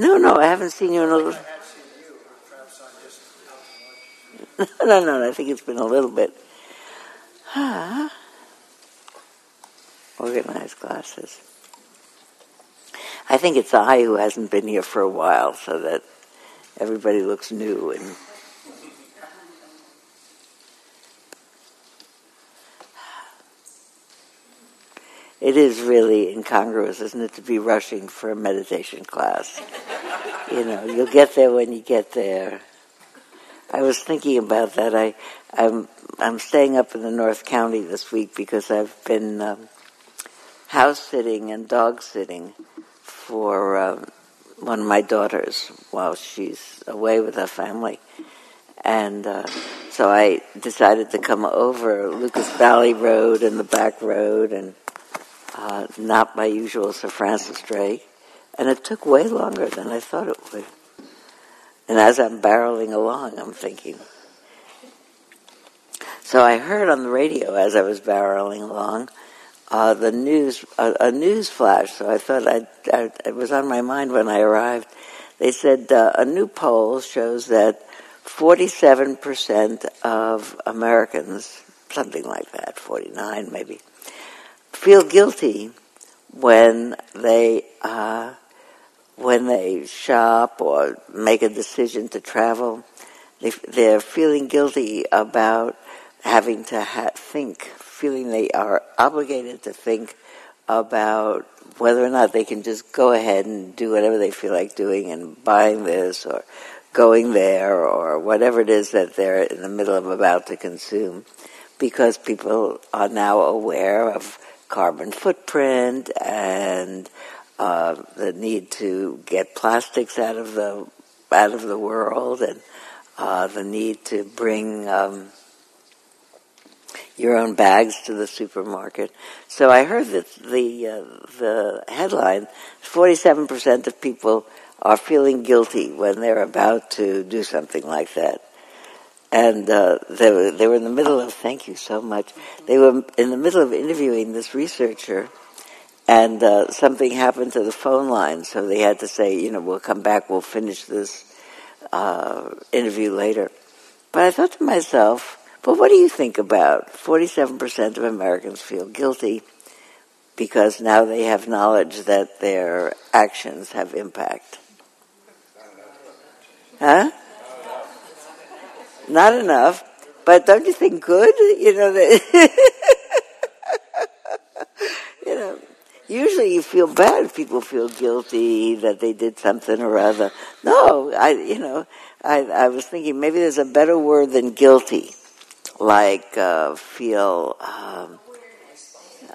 No, no, I haven't seen you in a little. no, no, no, I think it's been a little bit. Ah. Organized glasses. I think it's I who hasn't been here for a while, so that everybody looks new and. It is really incongruous, isn't it, to be rushing for a meditation class? you know, you'll get there when you get there. I was thinking about that. I, I'm, I'm staying up in the North County this week because I've been um, house sitting and dog sitting for um, one of my daughters while she's away with her family. And uh, so I decided to come over Lucas Valley Road and the back road and uh, not my usual Sir Francis Drake. And it took way longer than I thought it would. And as I'm barreling along, I'm thinking. So I heard on the radio as I was barreling along uh, the news, uh, a news flash. So I thought I'd, I, it was on my mind when I arrived. They said uh, a new poll shows that 47% of Americans, something like that, 49 maybe, feel guilty when they uh, when they shop or make a decision to travel. They, they're feeling guilty about having to ha- think, feeling they are obligated to think about whether or not they can just go ahead and do whatever they feel like doing and buying this or going there or whatever it is that they're in the middle of about to consume because people are now aware of carbon footprint and uh, the need to get plastics out of the out of the world and uh, the need to bring um, your own bags to the supermarket. So I heard that the uh, the headline: forty-seven percent of people are feeling guilty when they're about to do something like that. And uh, they were they were in the middle of thank you so much. They were in the middle of interviewing this researcher, and uh, something happened to the phone line, so they had to say, you know, we'll come back, we'll finish this uh, interview later. But I thought to myself, but what do you think about 47% of Americans feel guilty because now they have knowledge that their actions have impact? Huh? Not enough. But don't you think good? You know that. you know, usually you feel bad. People feel guilty that they did something or other. No, I, you know, I, I was thinking maybe there's a better word than guilty, like uh, feel um,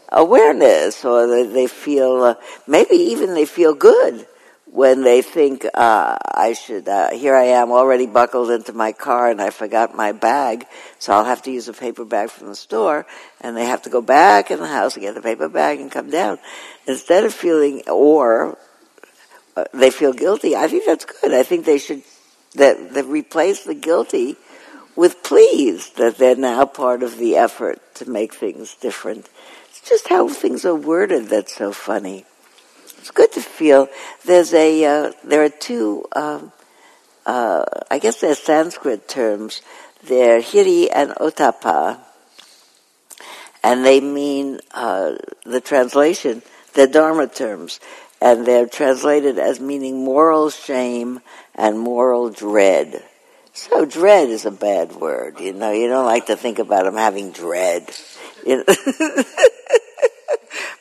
awareness, or they, they feel uh, maybe even they feel good when they think uh, I should. Uh, here I am already buckled into my car and I forgot my bag, so I'll have to use a paper bag from the store, and they have to go back in the house and get the paper bag and come down. Instead of feeling or uh, they feel guilty, I think that's good. I think they should that, that replace the guilty with pleased that they're now part of the effort to make things different. It's just how things are worded that's so funny it's good to feel. There's a uh, there are two. Um, uh, I guess they're Sanskrit terms. They're hiri and ottappa, and they mean uh, the translation. They're Dharma terms, and they're translated as meaning moral shame and moral dread. So dread is a bad word. You know, you don't like to think about them having dread. You know?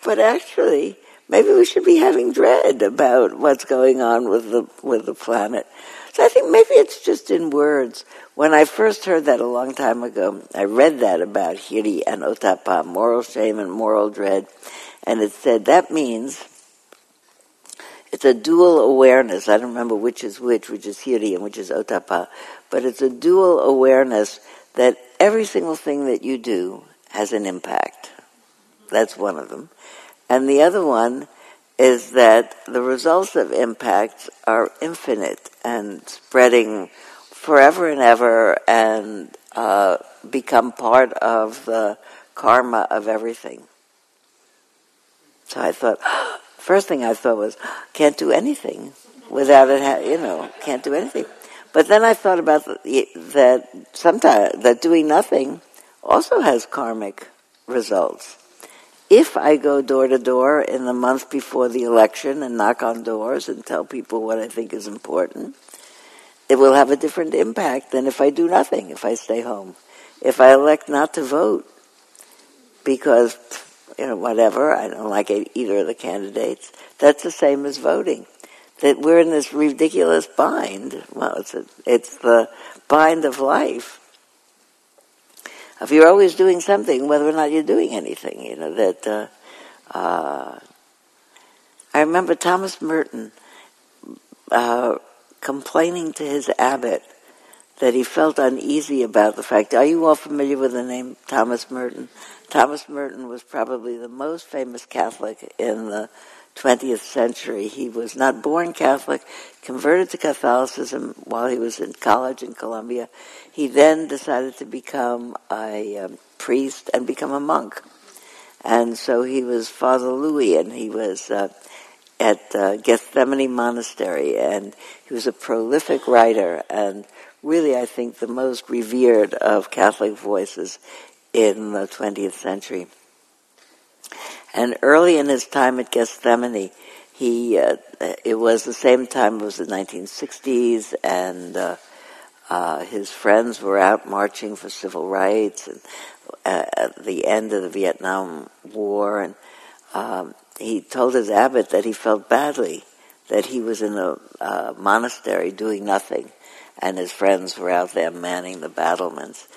but actually, maybe we should be having dread about what's going on with the with the planet. So I think maybe it's just in words. When I first heard that a long time ago, I read that about Hiri and Ottappa, moral shame and moral dread, and it said that means it's a dual awareness. I don't remember which is which, which is Hiri and which is Ottappa, but it's a dual awareness that every single thing that you do has an impact. That's one of them. And the other one is that the results of impact are infinite and spreading forever and ever and uh, become part of the karma of everything. So I thought, first thing I thought was, can't do anything. without it, ha- you know, can't do anything. But then I thought about the, that sometimes that doing nothing also has karmic results. If I go door to door in the month before the election and knock on doors and tell people what I think is important, it will have a different impact than if I do nothing, if I stay home. If I elect not to vote because, you know, whatever, I don't like either of the candidates, that's the same as voting. That we're in this ridiculous bind. Well, it's, a, it's the bind of life. If you're always doing something, whether or not you're doing anything, you know, that, uh, uh, I remember Thomas Merton, uh, complaining to his abbot that he felt uneasy about the fact. Are you all familiar with the name Thomas Merton? Thomas Merton was probably the most famous Catholic in the 20th century. He was not born Catholic, converted to Catholicism while he was in college in Columbia. He then decided to become a um, priest and become a monk. And so he was Father Louis, and he was uh, at uh, Gethsemani Monastery, and he was a prolific writer, and really, I think, the most revered of Catholic voices in the 20th century. And early in his time at Gethsemani, he uh, it was the same time it was the 1960s, and uh, uh, his friends were out marching for civil rights, and uh, at the end of the Vietnam War, and um, he told his abbot that he felt badly that he was in a uh, monastery doing nothing, and his friends were out there manning the battlements.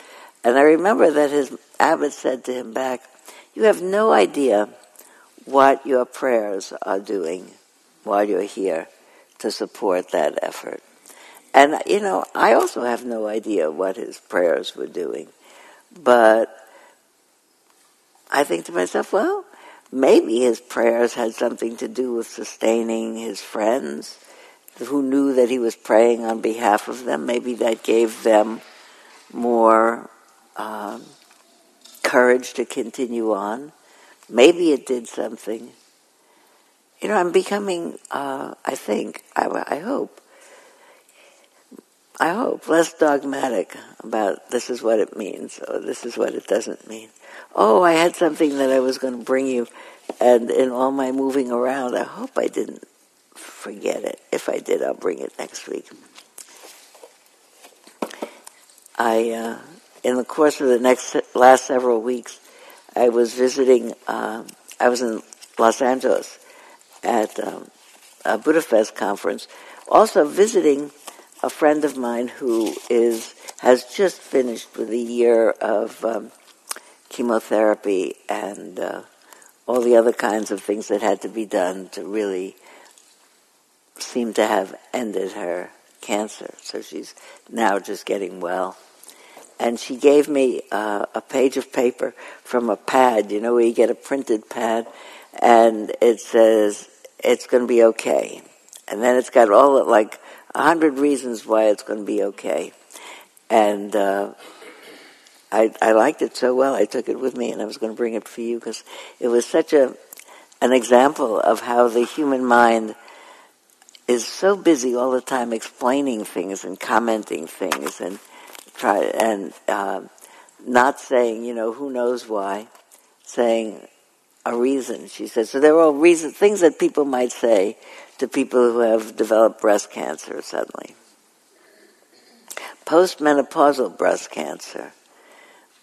And I remember that his abbot said to him back, "You have no idea what your prayers are doing while you're here to support that effort." And you know, I also have no idea what his prayers were doing, but I think to myself, well maybe his prayers had something to do with sustaining his friends who knew that he was praying on behalf of them. Maybe that gave them more um, courage to continue on. Maybe it did something. You know, I'm becoming, uh, I think, I, I hope, I hope, less dogmatic about this is what it means or this is what it doesn't mean. Oh, I had something that I was going to bring you, and in all my moving around, I hope I didn't forget it. If I did, I'll bring it next week. I, uh, in the course of the next last several weeks, I was visiting. Uh, I was in Los Angeles at um, a Buddha Fest conference, also visiting a friend of mine who is has just finished with a year of um, chemotherapy and uh, all the other kinds of things that had to be done to really seem to have ended her cancer. So she's now just getting well. And she gave me uh, a page of paper from a pad, you know, where you get a printed pad, and it says, it's going to be okay. And then it's got all, like, a hundred reasons why it's going to be okay. And uh, I, I liked it so well, I took it with me, and I was going to bring it for you because it was such a an example of how the human mind is so busy all the time explaining things and commenting things and try and uh, not saying, you know, who knows why, saying a reason. She said so. There are all reasons, things that people might say to people who have developed breast cancer suddenly. Postmenopausal breast cancer,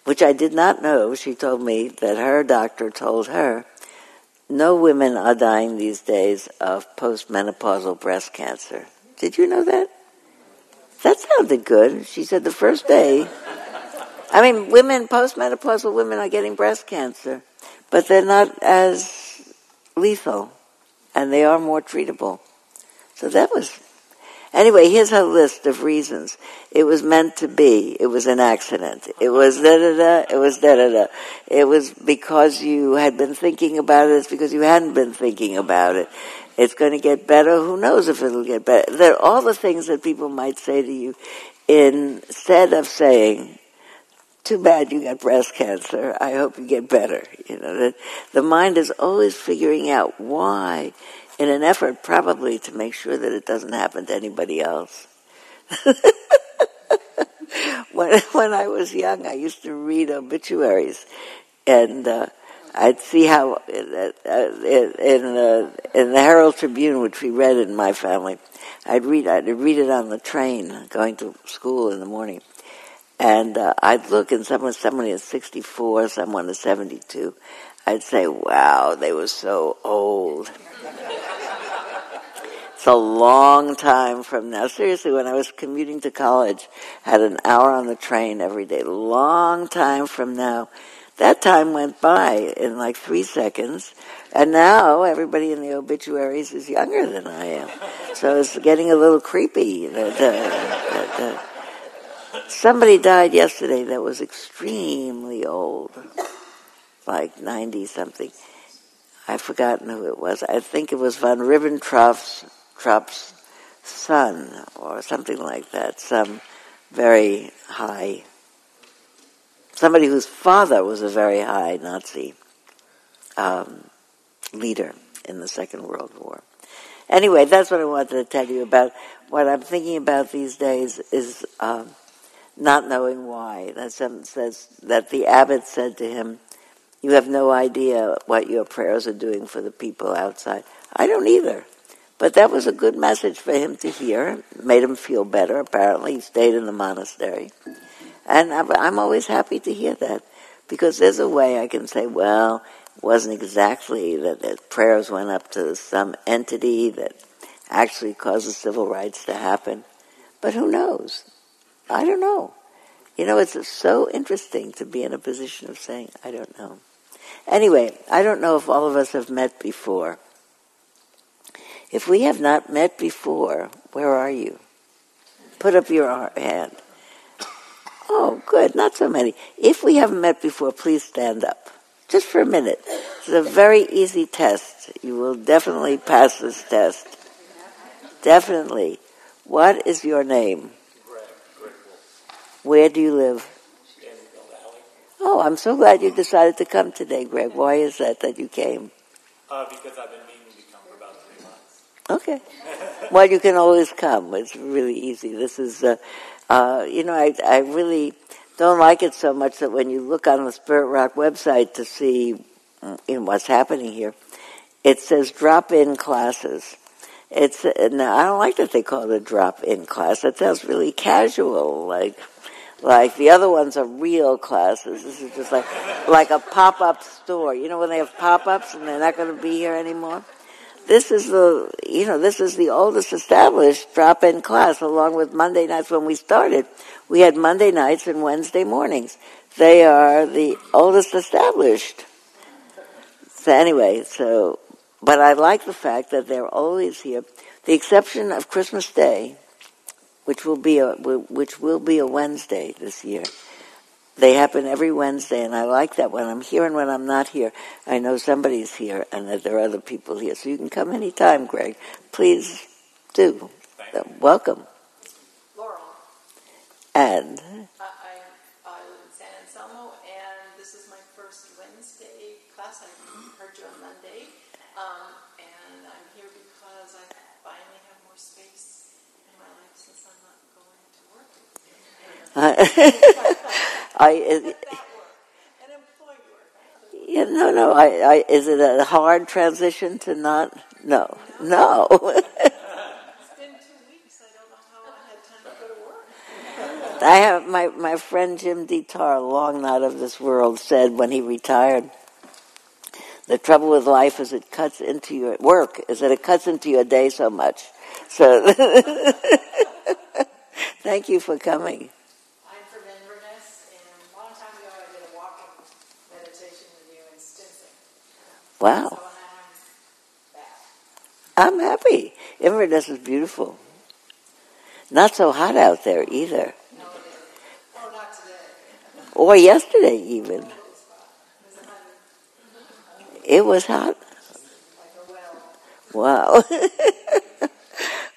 which I did not know. She told me that her doctor told her no women are dying these days of postmenopausal breast cancer. Did you know that? That sounded good. She said the first day. I mean, women, postmenopausal women are getting breast cancer, but they're not as lethal and they are more treatable. So that was, anyway, here's a list of reasons. It was meant to be. It was an accident. It was da da da. It was da da da. It was because you had been thinking about it. It's because you hadn't been thinking about it. It's going to get better. Who knows if it'll get better? There are all the things that people might say to you instead of saying, too bad you got breast cancer. I hope you get better. You know, that the mind is always figuring out why in an effort probably to make sure that it doesn't happen to anybody else. when, when I was young, I used to read obituaries, and uh, I'd see how in, uh, in, the Herald Tribune, which we read in my family, I'd read I'd read it on the train going to school in the morning, and uh, I'd look and someone somebody is sixty four, someone is seventy two. I'd say, "Wow, they were so old." it's a long time from now. Seriously, when I was commuting to college, had an hour on the train every day. Long time from now that time went by in like three seconds, and now everybody in the obituaries is younger than I am. So it's getting a little creepy. That, uh, that, uh, somebody died yesterday that was extremely old, like 90 something. I've forgotten who it was. I think it was von Ribbentrop's Trop's son, or something like that. Some very high somebody whose father was a very high Nazi um, leader in the Second World War. Anyway, that's what I wanted to tell you about. What I'm thinking about these days is um, not knowing why. That says that the abbot said to him, "You have no idea what your prayers are doing for the people outside." I don't either. But that was a good message for him to hear. It Made him feel better. Apparently, he stayed in the monastery. And I'm always happy to hear that because there's a way I can say, well, it wasn't exactly that, that prayers went up to some entity that actually causes civil rights to happen. But who knows? I don't know. You know, it's so interesting to be in a position of saying, I don't know. Anyway, I don't know if all of us have met before. If we have not met before, where are you? Put up your hand. Oh, good. Not so many. If we haven't met before, please stand up. Just for a minute. It's a very easy test. You will definitely pass this test. Definitely. What is your name? Greg. Where do you live? Oh, I'm so glad you decided to come today, Greg. Why is that that you came? Uh, because I've been meaning to come for about three months. Okay. well, you can always come. It's really easy. This is uh, uh, you know, I, I really don't like it so much that when you look on the Spirit Rock website to see uh, you know, what's happening here, it says drop-in classes. It's now I don't like that they call it a drop-in class. That sounds really casual, like like the other ones are real classes. This is just like like a pop-up store. You know when they have pop-ups and they're not going to be here anymore this is the you know this is the oldest established drop-in class along with monday nights when we started. We had monday nights and wednesday mornings. They are the oldest established. So anyway so but i like the fact that they're always here. The exception of christmas day which will be a which will be a wednesday this year they happen every Wednesday, and I like that when I'm here and when I'm not here. I know somebody's here and that there are other people here. So you can come anytime, Greg. Please do. Welcome. Laurel. And? I, I, I live in San Anselmo, and this is my first Wednesday class. I heard you on Monday. Um, and I'm here because I finally have more space in my life since I'm not going to work. I. Uh, yeah, no, no. I, I, is it a hard transition to not? No, no. I don't know how I had time to go to work. I have my my friend Jim Detar, long not of this world, said when he retired. The trouble with life is it cuts into your work is that it cuts into your day so much. So, thank you for coming. Wow. I'm happy. Inverness is beautiful. Not so hot out there either. Or yesterday even. It was hot. Wow.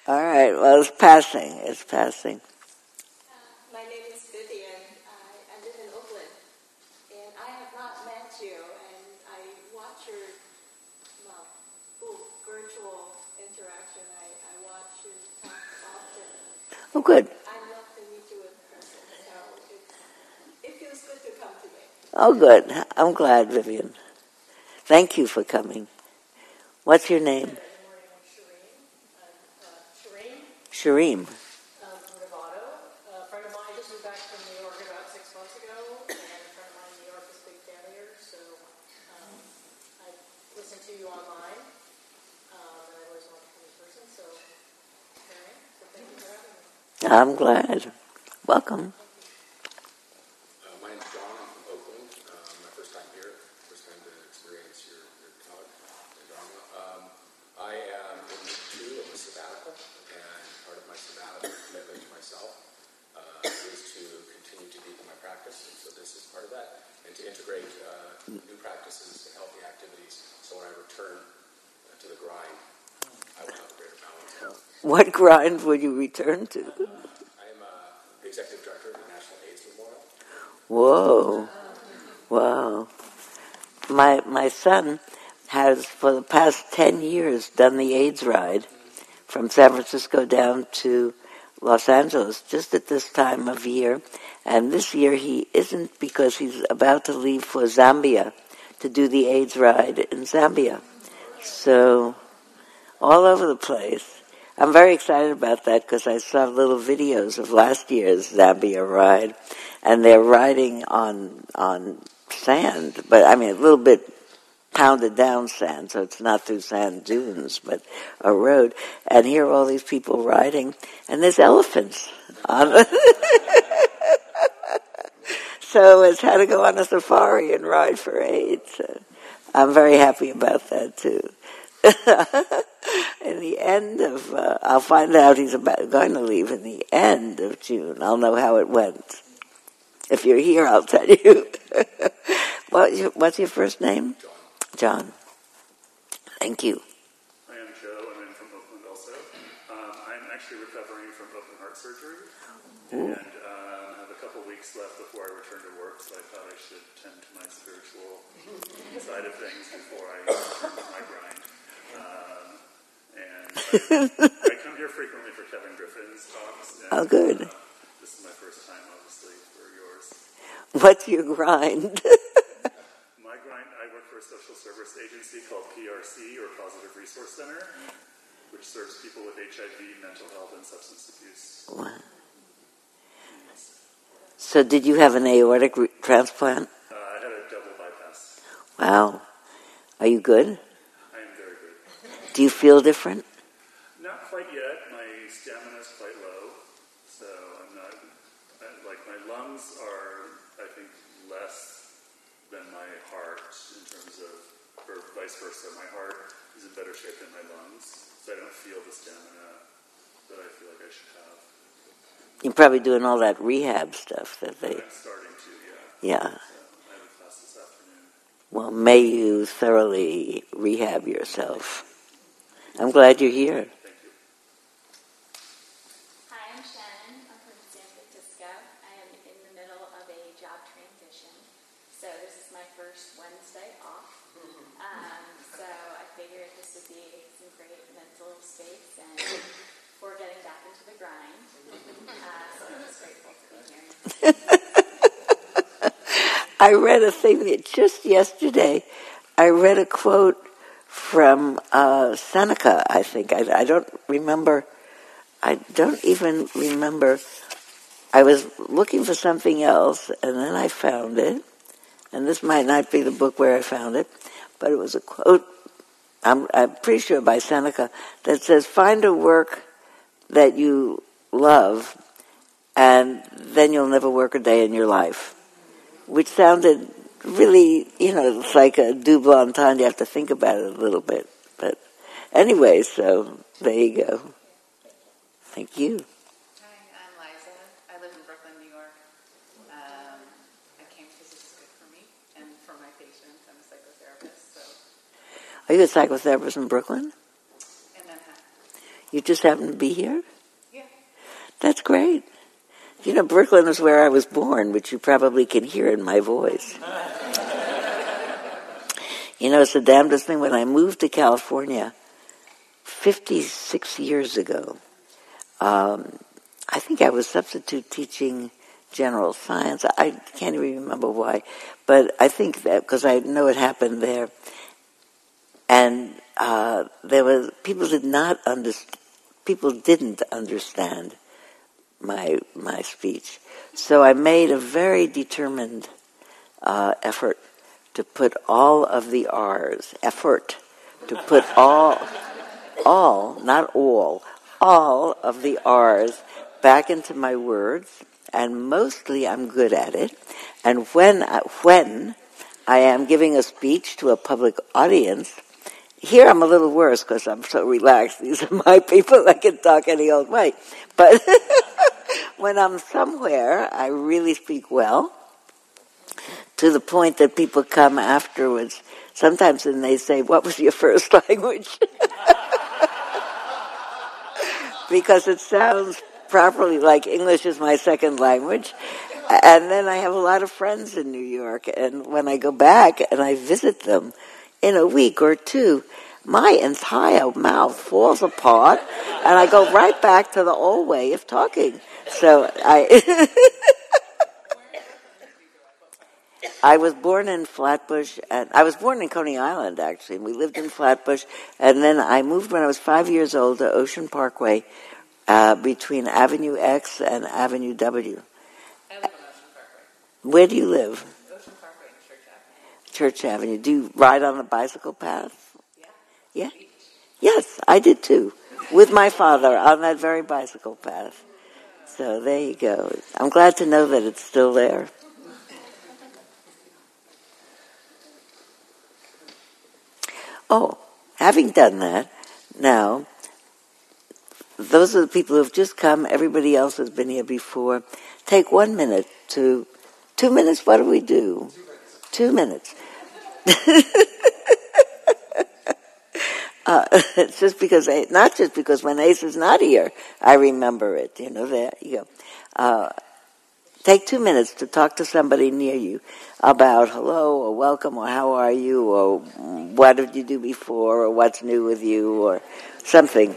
All right. Well, it's passing. It's passing. virtual Oh, good. I love to meet you in person, so it, it feels good to come today. Oh, good. I'm glad, Vivian. Thank you for coming. What's your name? Good Shireen. I'm uh, Shireen Shareem. um, from Novato. A friend of mine just moved back from New York about six months ago, and a friend of mine in New York is a big fan here, so um, I listen to you online, um, and I always want to come in person, so here I am. So thank you for having me. I'm glad. Welcome. Uh, my name's John. I'm from Oakland. Um, my first time here. First time to experience your, your talk and Dharma. Um, I am in week two of a sabbatical, and part of my sabbatical commitment to myself uh, is to continue to deepen my practice. And so this is part of that, and to integrate uh, new practices and healthy activities. So when I return uh, to the grind, I will have a greater balance. What grind would you return to? I am uh, the executive director of the National AIDS Memorial. Whoa. Wow. My my son has for the past 10 years done the AIDS ride from San Francisco down to Los Angeles just at this time of year. And this year he isn't because he's about to leave for Zambia to do the AIDS ride in Zambia. So all over the place. I'm very excited about that because I saw little videos of last year's Zambia ride, and they're riding on on sand, but I mean a little bit pounded down sand, so it's not through sand dunes, but a road. And here are all these people riding, and there's elephants on. it. so it's how to go on a safari and ride for AIDS. I'm very happy about that too. in the end of, uh, I'll find out he's about going to leave in the end of June. I'll know how it went. If you're here, I'll tell you. what's, your, what's your first name? John. Thank you. I am Joe, and I'm from Oakland also. Um, I'm actually recovering from open heart surgery, and um, have a couple weeks left before I return to work, so I thought I should tend to my spiritual side of things before I return to my grind. And I, come here frequently for Kevin Griffin's talks. And, Oh, good. Uh, this is my first time, obviously, for yours. What's your grind? My grind, I work for a social service agency called PRC, or Positive Resource Center, which serves people with HIV, mental health, and substance abuse. Wow. so, did you have an aortic re- transplant? Uh, I had a double bypass. Wow. Are you good? I am very good. Do you feel different? Not quite yet. My stamina is quite low, so I'm not. I, like lungs are, I think, less than my heart in terms of, or vice versa. My heart is in better shape than my lungs, so I don't feel the stamina that I feel like I should have. You're probably doing all that rehab stuff that they, I'm starting to, yeah. yeah. So I have a class this afternoon. Well, may you thoroughly rehab yourself. I'm glad you're here. Thank you. Hi, I'm Shannon. I'm from San Francisco. I am in the middle of a job transition. So this is my first Wednesday off. Um, so I figured this would be some great space and for getting back into the grind. Uh, so I'm just grateful to be here. I read a thing that just yesterday, I read a quote from uh, Seneca, I think. I, I don't remember, I don't even remember. I was looking for something else, and then I found it. And this might not be the book where I found it, but it was a quote, I'm, I'm pretty sure by Seneca, that says, Find a work that you love, and then you'll never work a day in your life which sounded really, you know, it's like a double entendre. You have to think about it a little bit. But anyway, so there you go. Thank you. Hi, I'm Liza. I live in Brooklyn, New York. Um, I came because this is good for me and for my patients. I'm a psychotherapist, so Are you a psychotherapist in Brooklyn? in. You just happen to be here? Yeah. That's great. You know, Brooklyn is where I was born, which you probably can hear in my voice. you know, it's the damnedest thing. When I moved to California 56 years ago, um, I I think I was substitute teaching general science. I can't even remember why, but I think that because I know it happened there, and uh, there was people did not understand. People didn't understand my my speech, so I made a very determined uh, effort to put all of the R's effort to put all all not all all of the R's back into my words, and mostly I'm good at it. And when I, when I am giving a speech to a public audience, here I'm a little worse because I'm so relaxed. These are my people. I can talk any old way. But when I'm somewhere, I really speak well to the point that people come afterwards sometimes and they say, What was your first language? because it sounds properly like English is my second language. And then I have a lot of friends in New York, and when I go back and I visit them in a week or two, my entire mouth falls apart, and I go right back to the old way of talking. So I. I was born in Flatbush, and I was born in Coney Island actually. and We lived in Flatbush, and then I moved when I was five years old to Ocean Parkway, uh, between Avenue X and Avenue W. I live on Ocean Parkway. Where do you live? Ocean Parkway and Church Avenue. Church Avenue. Do you ride on the bicycle path? Yeah. Yeah. Yes, I did too, with my father on that very bicycle path. So there you go. I'm glad to know that it's still there. Oh, having done that, now, those are the people who have just come. Everybody else has been here before. Take one minute to, two minutes, what do we do? Two minutes. uh, it's just because, I, not just because when Ace is not here, I remember it. You know, there you go. Uh, take two minutes to talk to somebody near you about hello or welcome or how are you or what did you do before or what's new with you or something.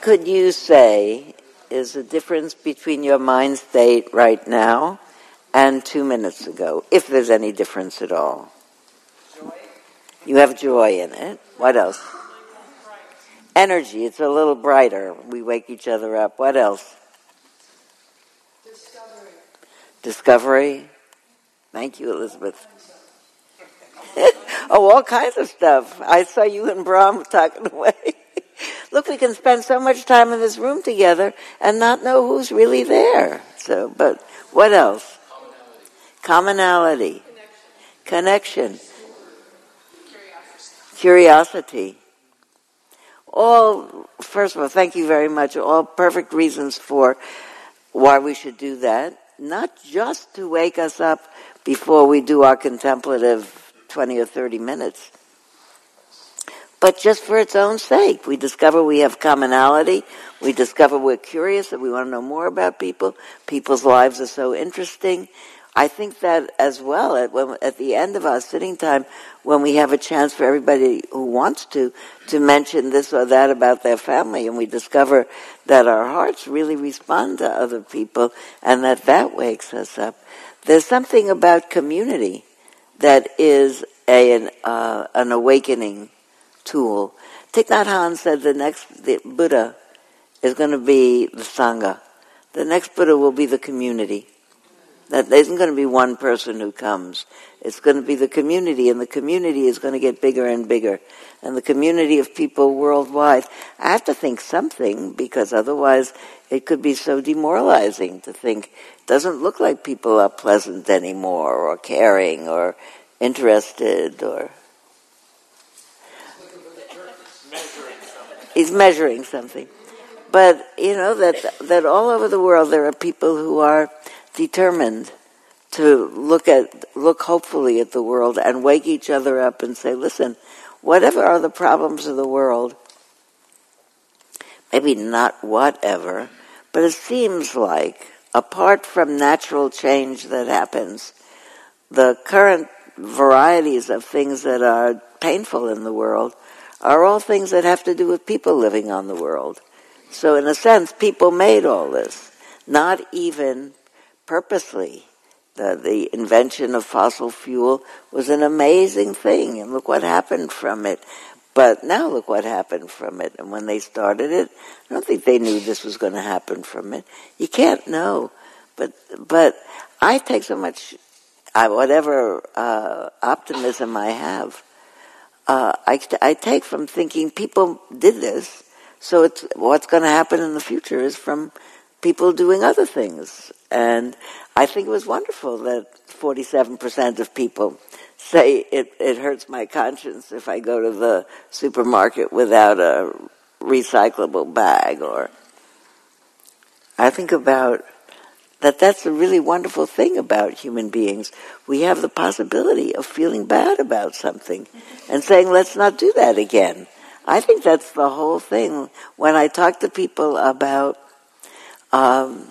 Could you say is the difference between your mind state right now and two minutes ago, if there's any difference at all? Joy. You have joy in it. What else? Energy. It's a little brighter. We wake each other up. What else? Discovery. Discovery. Thank you, Elizabeth. oh, all kinds of stuff. I saw you and Brahm talking away. We can spend so much time in this room together and not know who's really there. So, but what else? Commonality. Commonality. Connection. Connection. Curiosity. Curiosity. All, first of all, thank you very much. All perfect reasons for why we should do that. Not just to wake us up before we do our contemplative 20 or 30 minutes, but just for its own sake. We discover we have commonality. We discover we're curious that we want to know more about people. People's lives are so interesting. I think that as well at, when, at the end of our sitting time, when we have a chance for everybody who wants to, to mention this or that about their family and we discover that our hearts really respond to other people and that that wakes us up. There's something about community that is a, an, uh, an awakening tool. Thich Nhat Hanh said the next the Buddha is going to be the Sangha. The next Buddha will be the community. That there isn't going to be one person who comes. It's going to be the community, and the community is going to get bigger and bigger. And the community of people worldwide. I have to think something, because otherwise it could be so demoralizing to think it doesn't look like people are pleasant anymore, or caring, or interested, or. He's measuring something. But, you know, that, that all over the world there are people who are determined to look at look hopefully at the world and wake each other up and say, listen, whatever are the problems of the world, maybe not whatever, but it seems like apart from natural change that happens, the current varieties of things that are painful in the world are all things that have to do with people living on the world. So in a sense, people made all this. Not even purposely. The, the invention of fossil fuel was an amazing thing, and look what happened from it. But now look what happened from it. And when they started it, I don't think they knew this was going to happen from it. You can't know. But, but I take so much, uh, whatever uh, optimism I have, uh, I, I take from thinking people did this, so it's, what's going to happen in the future is from people doing other things. And I think it was wonderful that 47% of people say it, it hurts my conscience if I go to the supermarket without a recyclable bag or I think about that that's a really wonderful thing about human beings. We have the possibility of feeling bad about something and saying, let's not do that again. I think that's the whole thing. When I talk to people about um,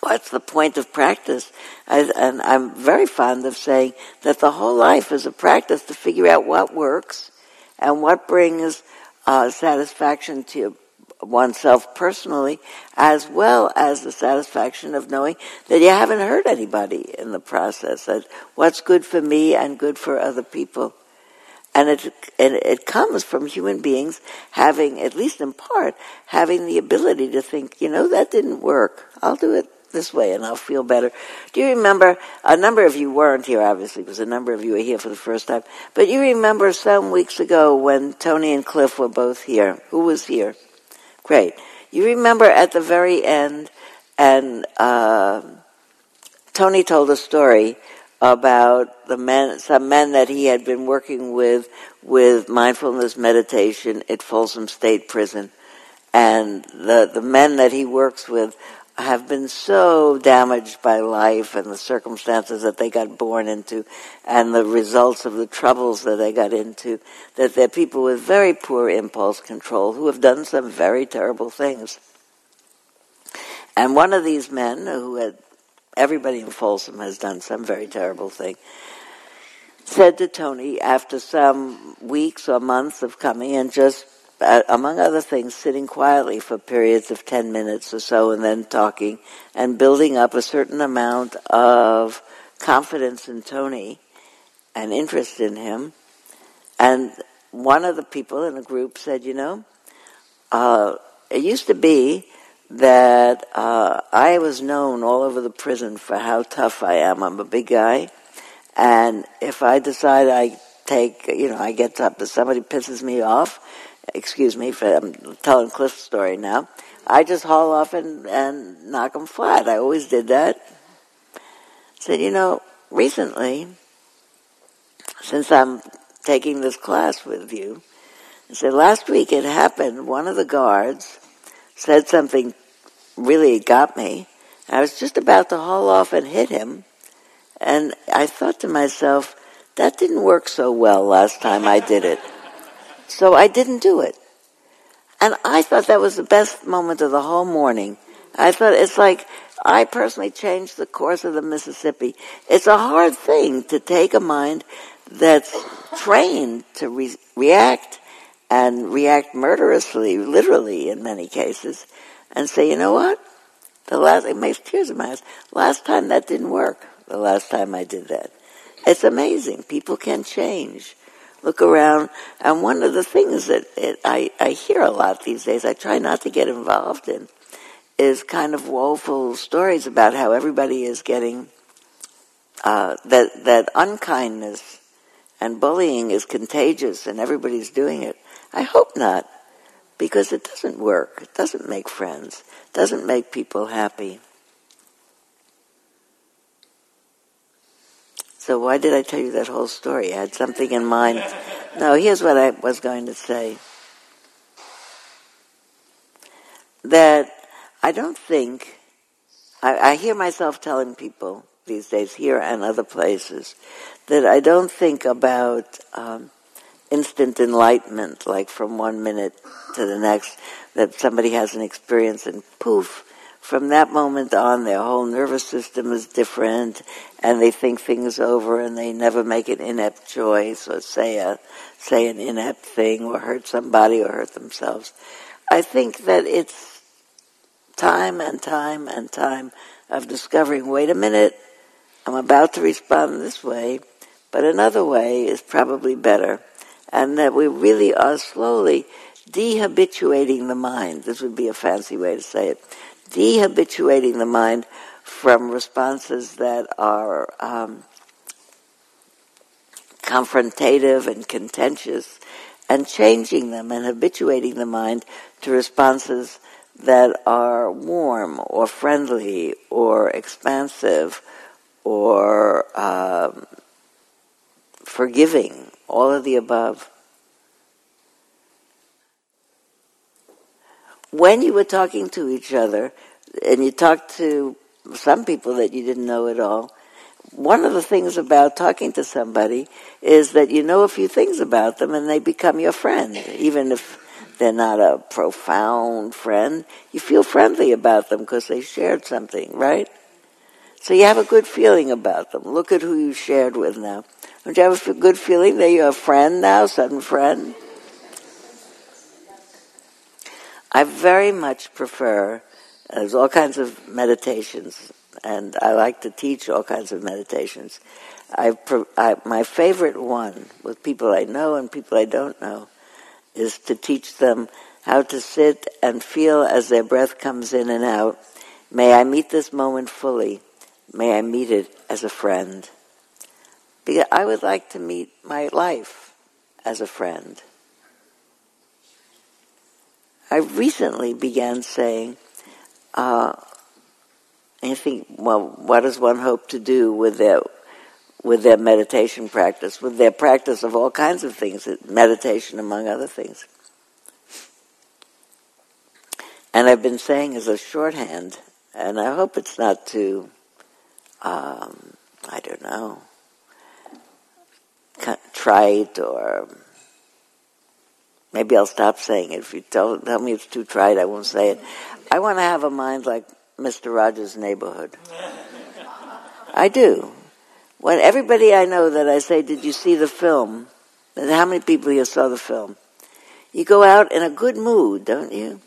what's the point of practice? I, and I'm very fond of saying that the whole life is a practice to figure out what works and what brings uh, satisfaction to oneself personally, as well as the satisfaction of knowing that you haven't hurt anybody in the process. That what's good for me and good for other people. And it, and it comes from human beings having, at least in part, having the ability to think, you know, that didn't work. I'll do it this way and I'll feel better. Do you remember, a number of you weren't here obviously because a number of you are here for the first time, but you remember some weeks ago when Tony and Cliff were both here. Who was here? Great. You remember at the very end and uh, Tony told a story about the men, some men that he had been working with, with mindfulness meditation at Folsom State Prison. And the, the men that he works with have been so damaged by life and the circumstances that they got born into and the results of the troubles that they got into that they're people with very poor impulse control who have done some very terrible things. And one of these men who had everybody in Folsom has done some very terrible thing, said to Tony after some weeks or months of coming and just uh, among other things, sitting quietly for periods of 10 minutes or so and then talking and building up a certain amount of confidence in Tony and interest in him. And one of the people in the group said, you know, uh, it used to be that uh, I was known all over the prison for how tough I am. I'm a big guy. And if I decide I take, you know, I get up, if somebody pisses me off, excuse me for I'm telling Cliff's story now, I just haul off and, and knock them flat. I always did that. Said, you know, recently, since I'm taking this class with you, I said, last week it happened, one of the guards said something really got me. I was just about to haul off and hit him, and I thought to myself, that didn't work so well last time I did it. So I didn't do it. And I thought that was the best moment of the whole morning. I thought it's like I personally changed the course of the Mississippi. It's a hard thing to take a mind that's trained to re- react and react murderously, literally in many cases, and say, you know what? The last, it makes tears in my eyes. Last time that didn't work. The last time I did that. It's amazing. People can change. Look around, and one of the things that it, I, I hear a lot these days, I try not to get involved in, is kind of woeful stories about how everybody is getting uh, that that unkindness and bullying is contagious and everybody's doing it. I hope not, because it doesn't work. It doesn't make friends. It doesn't make people happy. So why did I tell you that whole story? I had something in mind. No, here's what I was going to say. That I don't think, I, I hear myself telling people these days here and other places, that I don't think about um, instant enlightenment, like from one minute to the next, that somebody has an experience and poof, from that moment on, their whole nervous system is different, and they think things over, and they never make an inept choice or say a say an inept thing or hurt somebody or hurt themselves. I think that it's time and time and time of discovering. Wait a minute, I'm about to respond this way, but another way is probably better, and that we really are slowly dehabituating the mind. This would be a fancy way to say it dehabituating the mind from responses that are um, confrontative and contentious and changing them and habituating the mind to responses that are warm or friendly or expansive or um, forgiving, all of the above. When you were talking to each other, and you talked to some people that you didn't know at all, one of the things about talking to somebody is that you know a few things about them and they become your friend. Even if they're not a profound friend, you feel friendly about them because they shared something, right? So you have a good feeling about them. Look at who you shared with now. Don't you have a good feeling that you're a friend now, sudden friend? I very much prefer, uh, there's all kinds of meditations, and I like to teach all kinds of meditations. I, I, my favorite one with people I know and people I don't know is to teach them how to sit and feel as their breath comes in and out. May I meet this moment fully. May I meet it as a friend. Because I would like to meet my life as a friend. I recently began saying, uh, I think, well, what does one hope to do with their with their meditation practice, with their practice of all kinds of things, meditation among other things. And I've been saying as a shorthand, and I hope it's not too, um, I don't know, trite or Maybe I'll stop saying it. If you tell, tell me it's too trite, I won't say it. I want to have a mind like Mr. Rogers' neighborhood. I do. When everybody I know that I say, did you see the film? And how many people here saw the film? you go out in a good mood, don't you?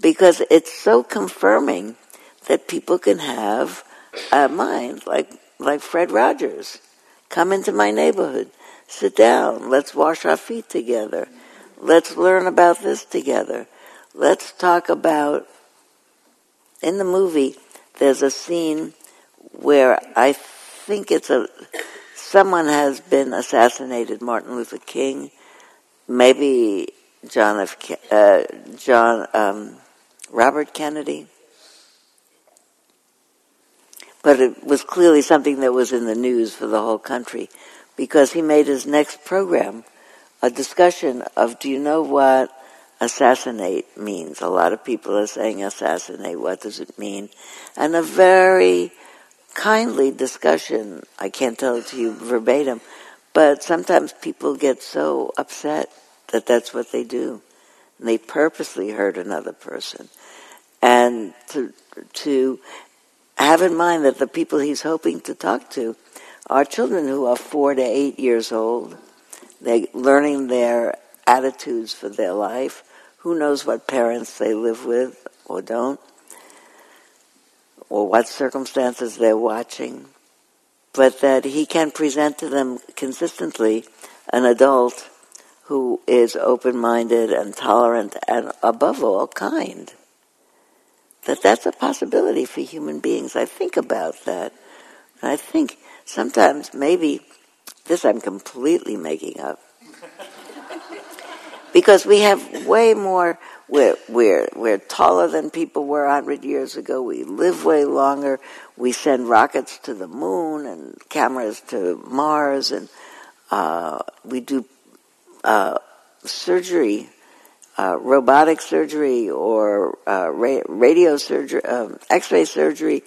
Because it's so confirming that people can have a mind like like Fred Rogers. Come into my neighborhood. Sit down. Let's wash our feet together. Let's learn about this together. Let's talk about in the movie there's a scene where I think it's a someone has been assassinated, Martin Luther King, maybe John F. Uh, John um, Robert Kennedy, but it was clearly something that was in the news for the whole country because he made his next program a discussion of do you know what assassinate means? A lot of people are saying assassinate. What does it mean? And a very kindly discussion. I can't tell it to you verbatim, but sometimes people get so upset that that's what they do. And they purposely hurt another person. And to, to have in mind that the people he's hoping to talk to are children who are four to eight years old. They're learning their attitudes for their life. Who knows what parents they live with or don't or what circumstances they're watching, but that he can present to them consistently an adult who is open-minded and tolerant and above all kind. That that's a possibility for human beings. I think about that. And I think sometimes maybe this I'm completely making up. because we have way more we're, we're, we're taller than people were 100 years ago. We live way longer. We send rockets to the moon and cameras to Mars, and uh, we do uh, surgery, uh, robotic surgery, or uh, ra- radio surgery, um, X-ray surgery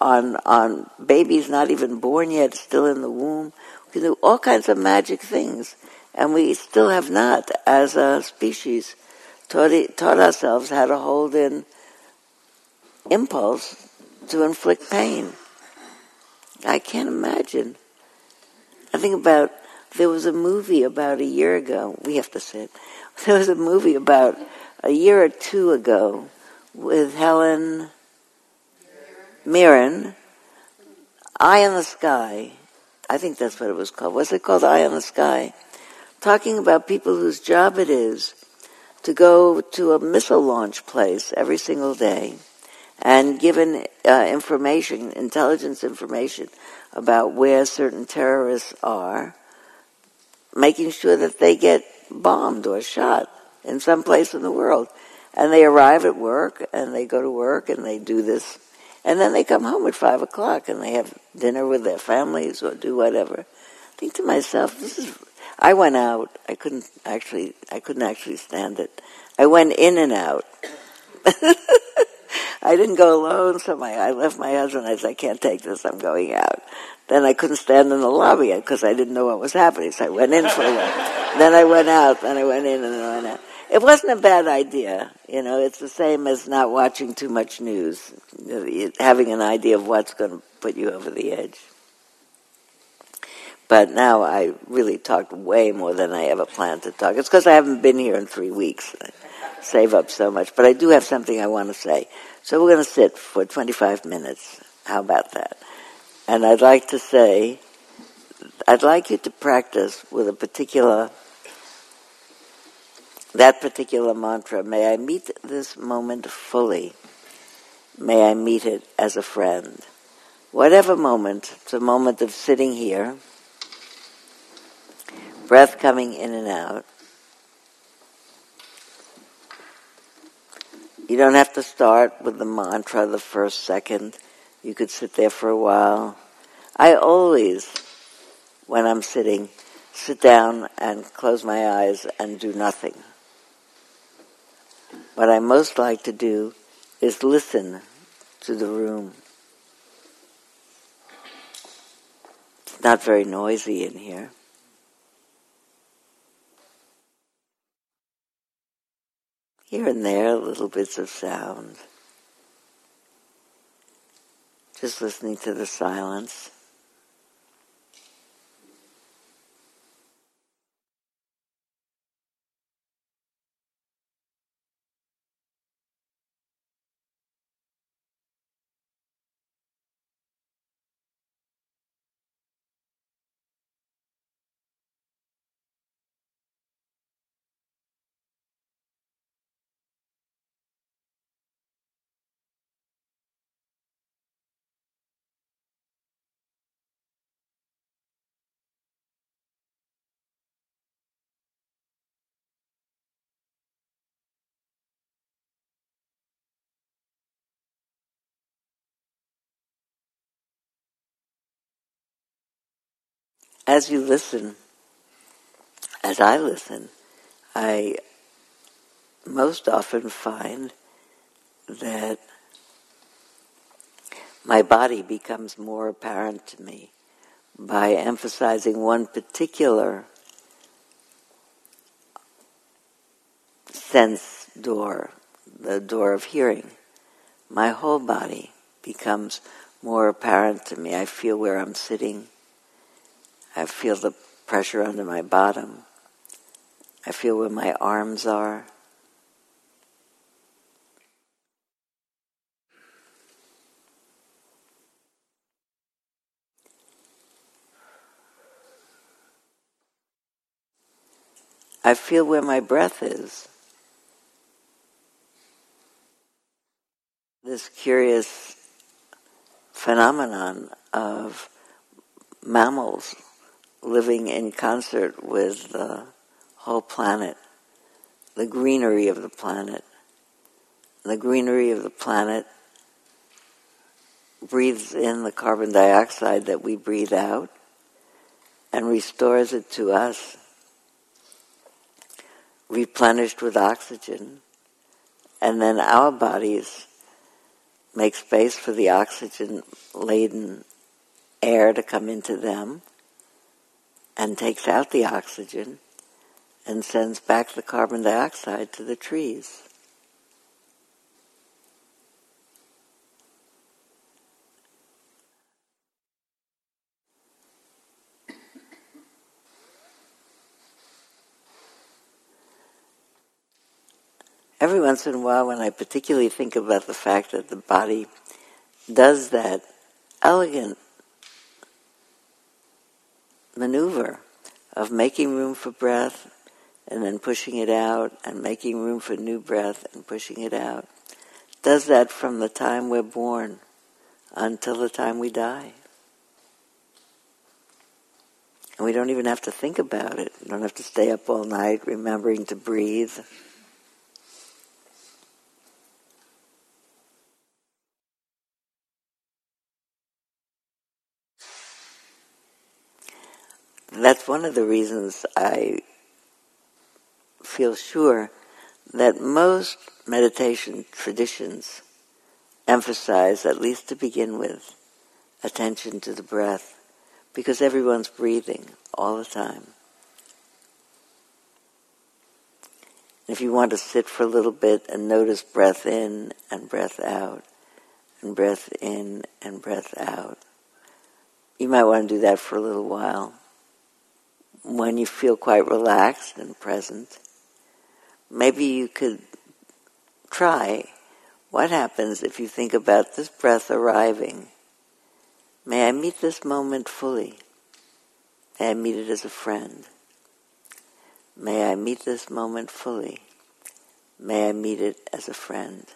on on babies not even born yet, still in the womb. Can do all kinds of magic things, and we still have not, as a species taught, taught ourselves how to hold in impulse to inflict pain. I can't imagine. I think about, there was a movie about a year ago, we have to sit, there was a movie about a year or two ago with Helen Mirren, Eye in the Sky. I think that's what it was called. Was it called Eye on the Sky? Talking about people whose job it is to go to a missile launch place every single day and given uh, information, intelligence information about where certain terrorists are, making sure that they get bombed or shot in some place in the world. And they arrive at work and they go to work and they do this. And then they come home at five o'clock and they have dinner with their families or do whatever. I think to myself, this is I went out. I couldn't actually. I couldn't actually stand it. I went in and out. I didn't go alone, so my I left my husband. I said, "I can't take this. I'm going out." Then I couldn't stand in the lobby because I didn't know what was happening. So I went in for a while. then I went out. Then I went in and then I went out. It wasn't a bad idea. You know, it's the same as not watching too much news. Having an idea of what's going to put you over the edge. But now I really talked way more than I ever planned to talk. It's because I haven't been here in three weeks. I save up so much. But I do have something I want to say. So we're going to sit for 25 minutes. How about that? And I'd like to say, I'd like you to practice with a particular, that particular mantra. May I meet this moment fully. May I meet it as a friend. Whatever moment, it's a moment of sitting here breath coming in and out. You don't have to start with the mantra the first second. You could sit there for a while. I always, when I'm sitting, sit down and close my eyes and do nothing. What I most like to do is listen to the room. It's not very noisy in here. here and there little bits of sound. Just listening to the silence. As you listen, as I listen, I most often find that my body becomes more apparent to me by emphasizing one particular sense door, the door of hearing. My whole body becomes more apparent to me. I feel where I'm sitting. I feel the pressure under my bottom. I feel where my arms are. I feel where my breath is. This curious phenomenon of mammals living in concert with the whole planet, the greenery of the planet. The greenery of the planet breathes in the carbon dioxide that we breathe out and restores it to us, replenished with oxygen, and then our bodies make space for the oxygen laden air to come into them and takes out the oxygen and sends back the carbon dioxide to the trees. Every once in a while, when I particularly think about the fact that the body does that elegant maneuver of making room for breath and then pushing it out and making room for new breath and pushing it out. Does that from the time we're born until the time we die. And we don't even have to think about it. We don't have to stay up all night remembering to breathe. That's one of the reasons I feel sure that most meditation traditions emphasize, at least to begin with, attention to the breath, because everyone's breathing all the time. If you want to sit for a little bit and notice breath in and breath out, and breath in and breath out, you might want to do that for a little while. When you feel quite relaxed and present, maybe you could try what happens if you think about this breath arriving. May I meet this moment fully. May I meet it as a friend. May I meet this moment fully. May I meet it as a friend.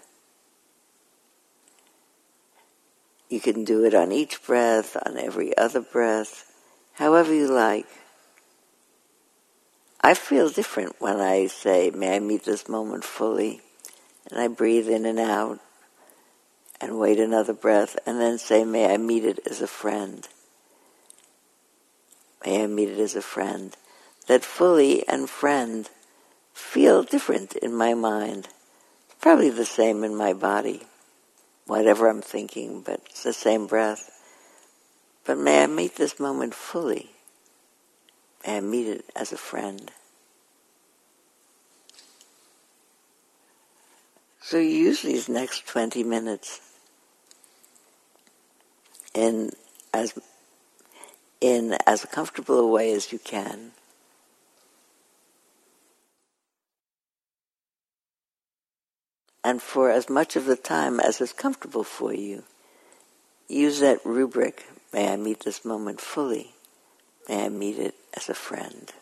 You can do it on each breath, on every other breath, however you like. I feel different when I say, May I meet this moment fully. And I breathe in and out and wait another breath and then say, May I meet it as a friend. May I meet it as a friend. That fully and friend feel different in my mind. Probably the same in my body, whatever I'm thinking, but it's the same breath. But may I meet this moment fully. I meet it as a friend. So use these next 20 minutes in as in as comfortable a way as you can. And for as much of the time as is comfortable for you, use that rubric, may I meet this moment fully, may I meet it as a friend.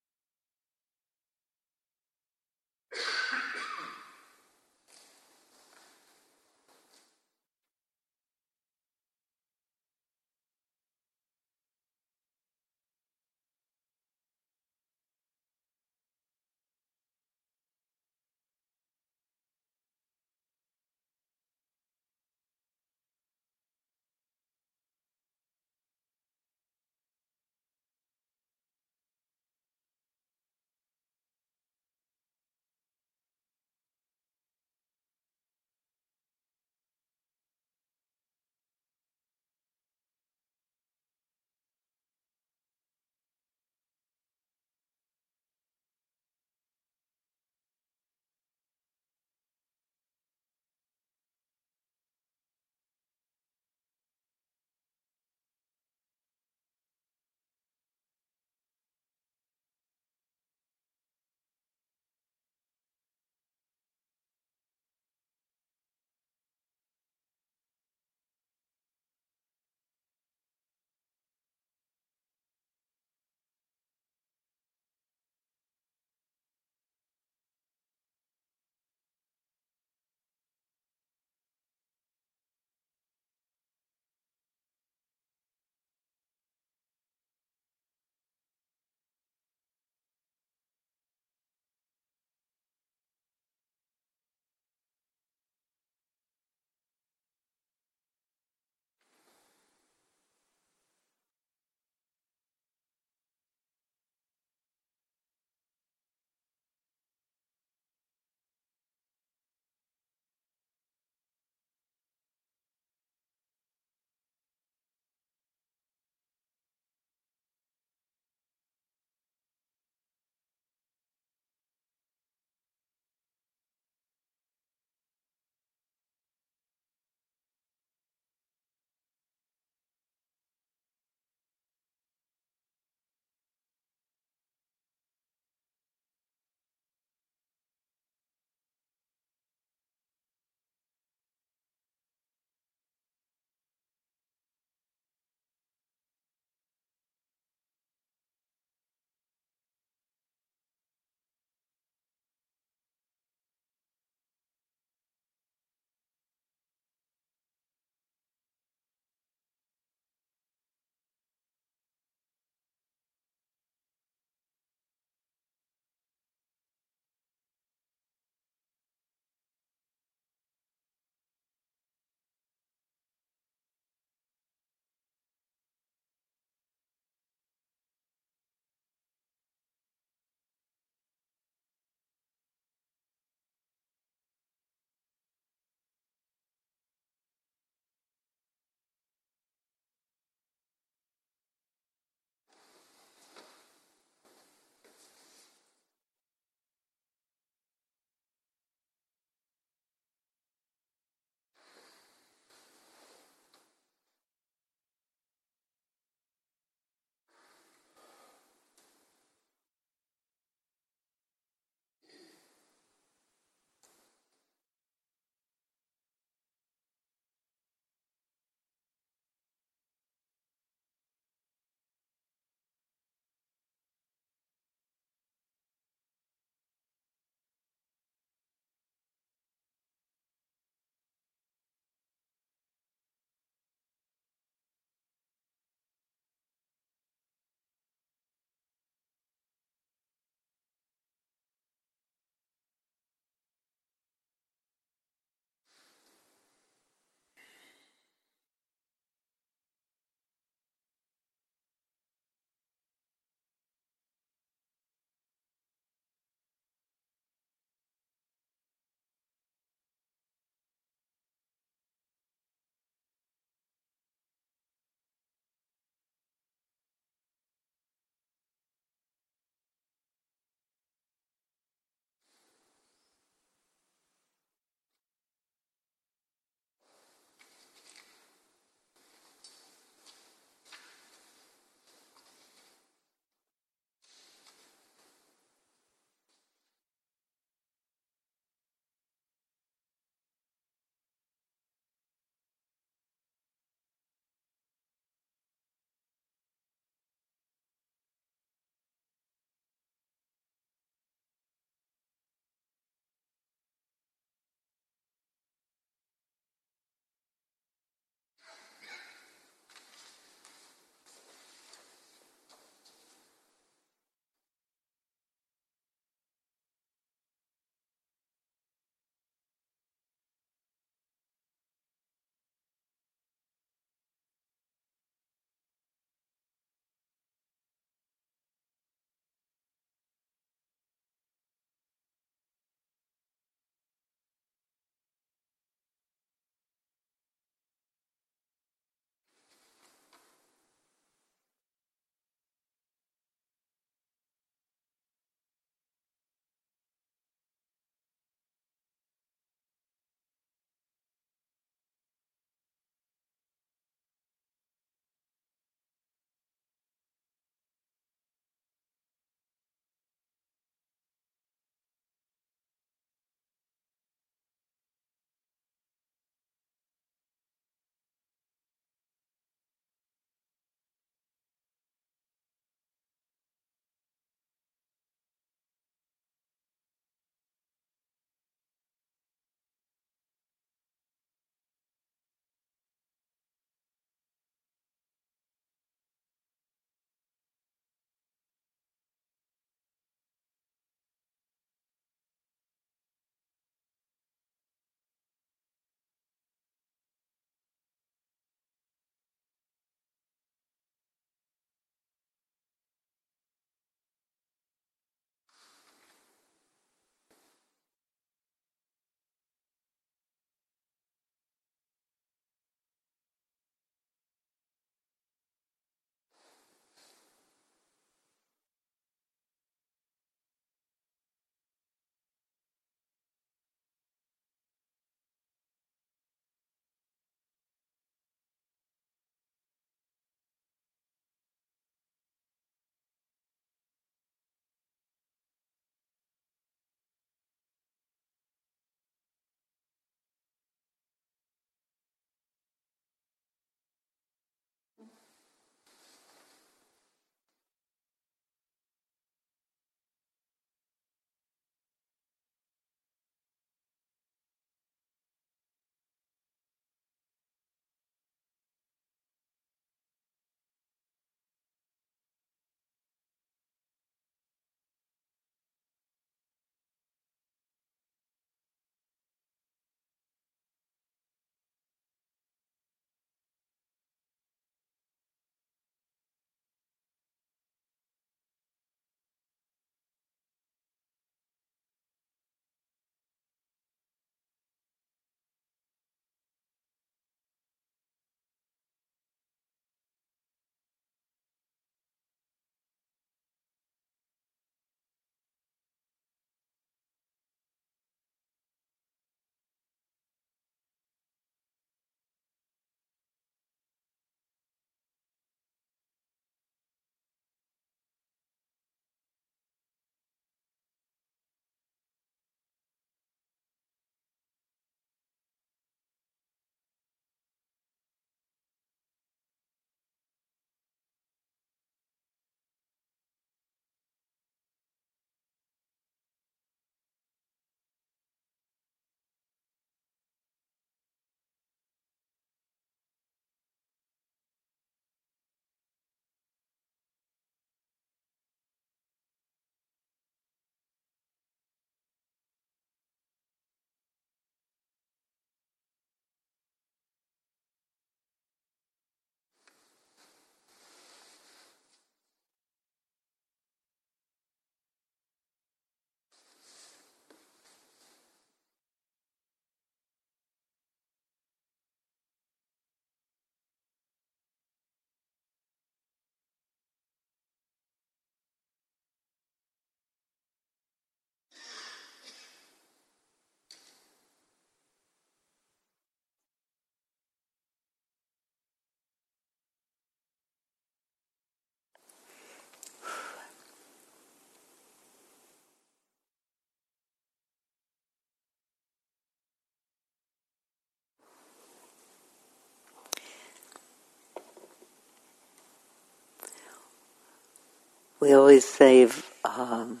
We always save um,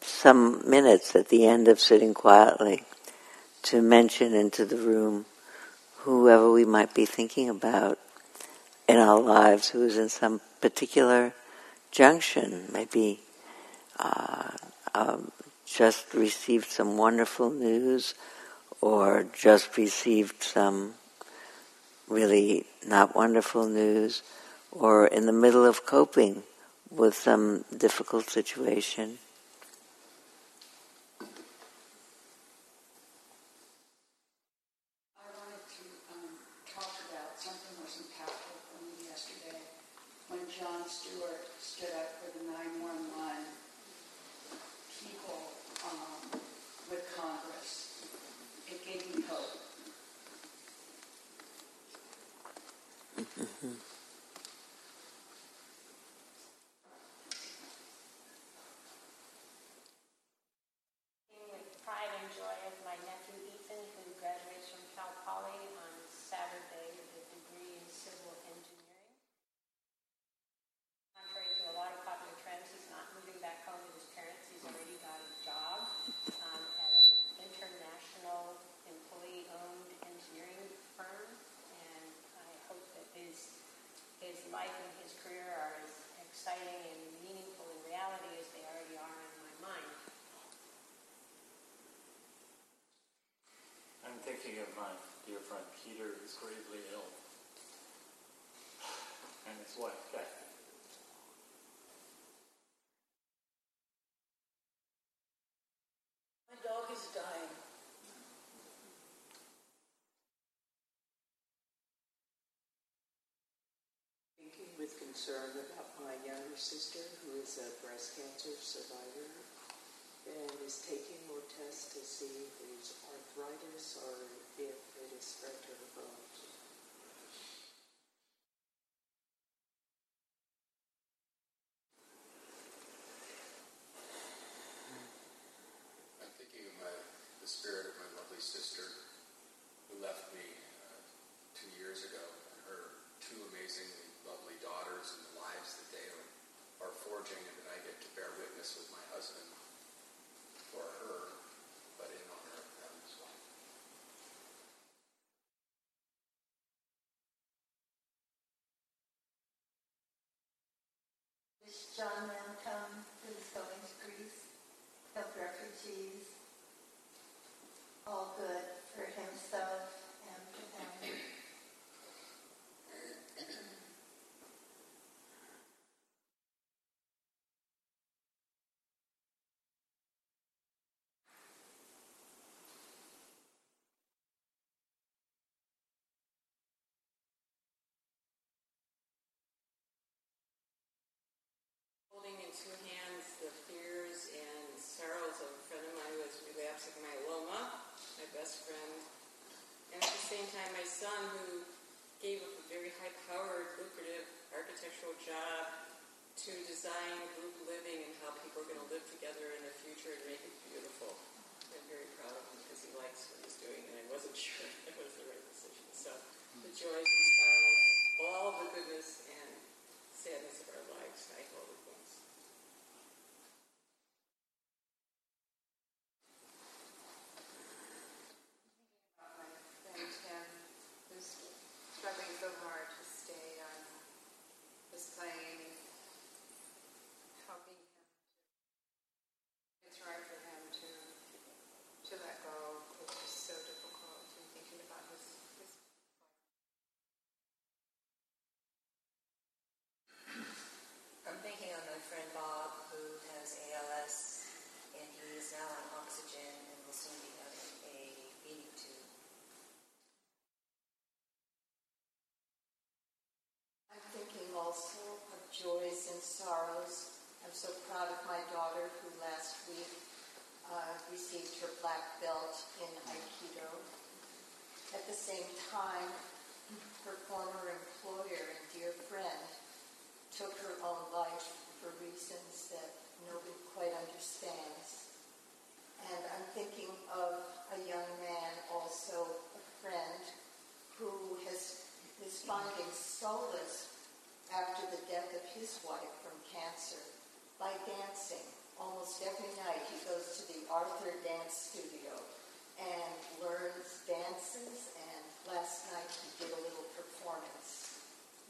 some minutes at the end of sitting quietly to mention into the room whoever we might be thinking about in our lives who is in some particular junction, maybe uh, um, just received some wonderful news or just received some really not wonderful news or in the middle of coping with some difficult situation. I wanted to um, talk about something that was impactful for me yesterday when Jon Stewart stood up for the 911 people um, with Congress. It gave me hope. with pride and joy of my nephew Ethan, who graduates from Cal Poly on Saturday with a degree in civil engineering. Contrary to a lot of popular trends, he's not moving back home to his parents. He's already got a job um, at an international employee-owned engineering firm, and I hope that his his life and his career are as exciting and meaningful in reality as they already are in my mind. I'm thinking of my dear friend Peter, who's gravely ill, and his wife, Kathy. My dog is dying. Thinking with concern about my younger sister, who is a breast cancer survivor, and is taking more tests to see if there's arthritis or if it is spread to her bones. I'm thinking of my, the spirit of my lovely sister who left me uh, two years ago, and her two amazingly lovely daughters and the lives that they are, are forging, and that I get to bear witness with my husband for her, but in honor of them as well. This John Lancome who is going to Greece, help refugees. All good for himself and for them. holding in two hands the fears and sorrows of a friend of mine who has relapsed of myeloma, my best friend, and at the same time my son who gave up a very high-powered, lucrative architectural job to design group living and how people are going to live together in the future and make it beautiful. I'm very proud of him because he likes what he's doing, and I wasn't sure it was the right decision. So the joys and sorrows, all the goodness and sadness of our lives, I hold at once. about my friend Tim, who's struggling so hard to stay on this plane, helping him. To, it's hard for him to to let go. It's just so difficult. And thinking about his his. I'm thinking of my friend Bob, who has ALS, and he is now on oxygen and will soon be having a feeding tube. I'm thinking also of joys and sorrows. I'm so proud of my daughter who last week uh, received her black belt in Aikido. At the same time, her former employer and dear friend took her own life for reasons that nobody quite understands. And I'm thinking of a young man, also a friend, who has is finding solace after the death of his wife from cancer dance studio and learns dances. And last night he did a little performance,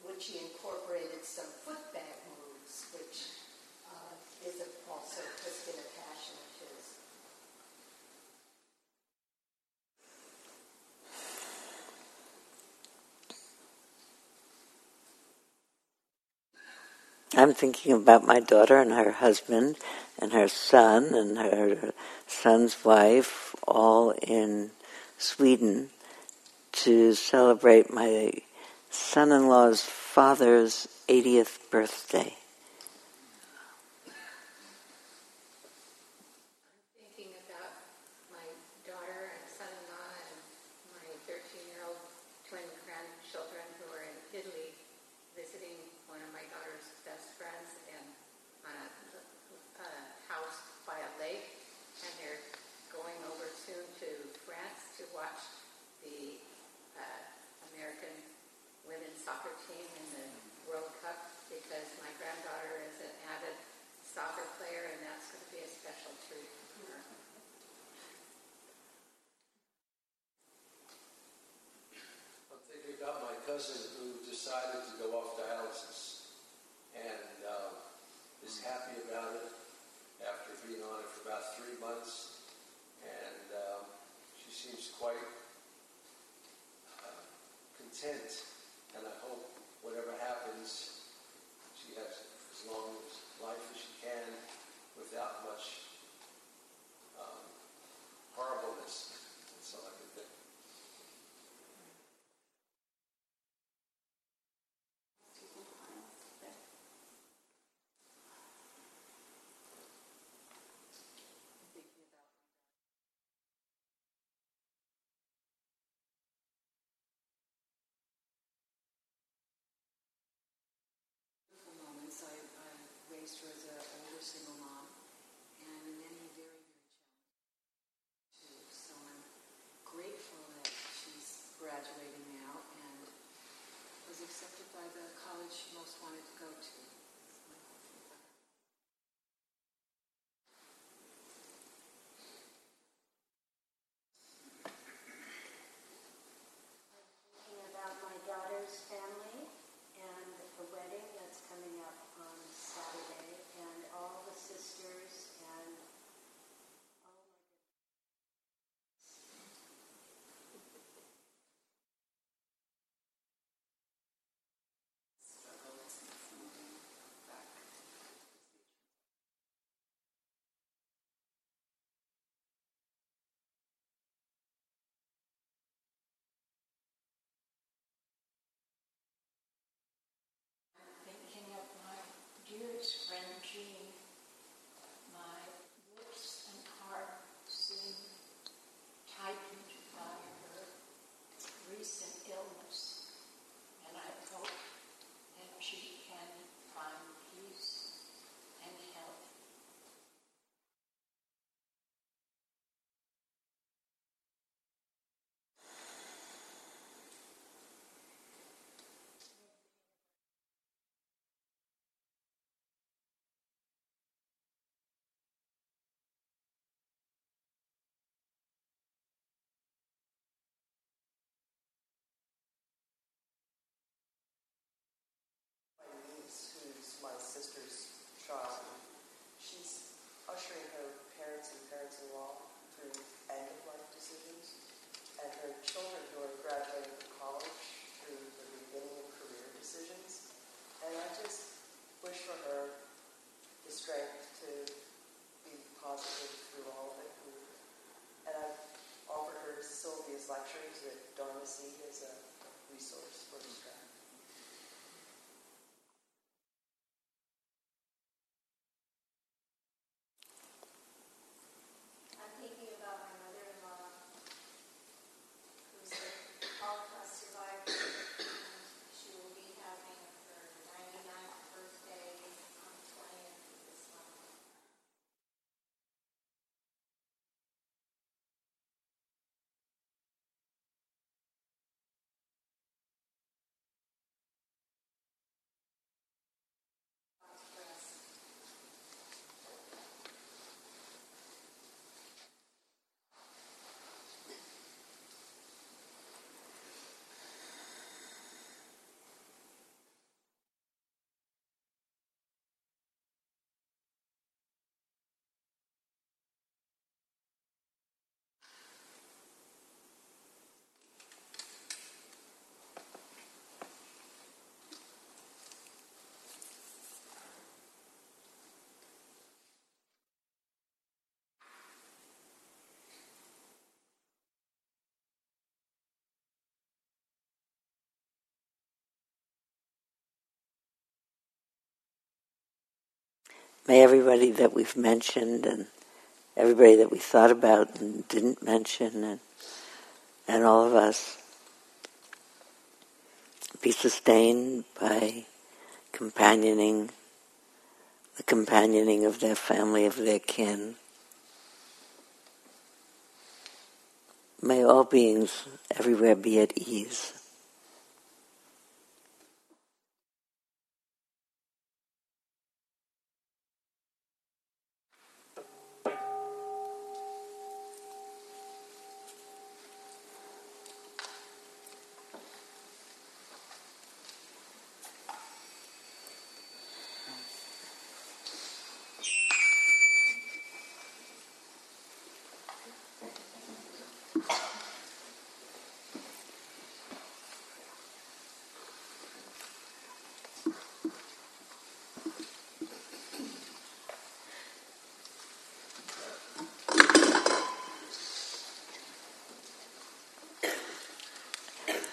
which he incorporated some footbag moves, which uh, is also has been a passion of his. I'm thinking about my daughter and her husband and her son and her son's wife, all in Sweden, to celebrate my son in law's father's 80th birthday. thinking about my daughter and son-in-law and my 13-year-old twin grandchildren who are in Italy visiting one of my daughter's best friends in on a, a house by a lake, and they're going over soon to France to watch the uh, American women's soccer team in the World Cup because my granddaughter is an avid soccer player, and that's going to be a special treat for her. I'm thinking about my cousin who decided to go off dialysis and um, is happy about it after being on it for about three months. And um, she seems quite uh, content. And I hope whatever happens, she has as long as life as she can without much um, horribleness. That's all I can think. beautiful moments. I, I raised her as uh, an older single mom, and in many very, very challenging too. So I'm grateful that she's graduating now and was accepted by the college she most wanted to go to. thinking about my daughter's family and the wedding that's coming up on Saturday, and all the sisters and all my thinking of my dearest friend Jean. My lips and heart seem tightened by her recent illness, and I hope that she can find peace and health. my niece, who's my child, she's ushering her parents and parents-in-law through end-of-life decisions, and her children who are graduating from college through the beginning of career decisions. And I just wish for her the strength to be positive through all of it. And I've offered her Sylvia's lectures at Dharma Seed as a resource for the strength. I'm May everybody that we've mentioned and everybody that we thought about and didn't mention and, and all of us be sustained by companioning, the companioning of their family, of their kin. May all beings everywhere be at ease.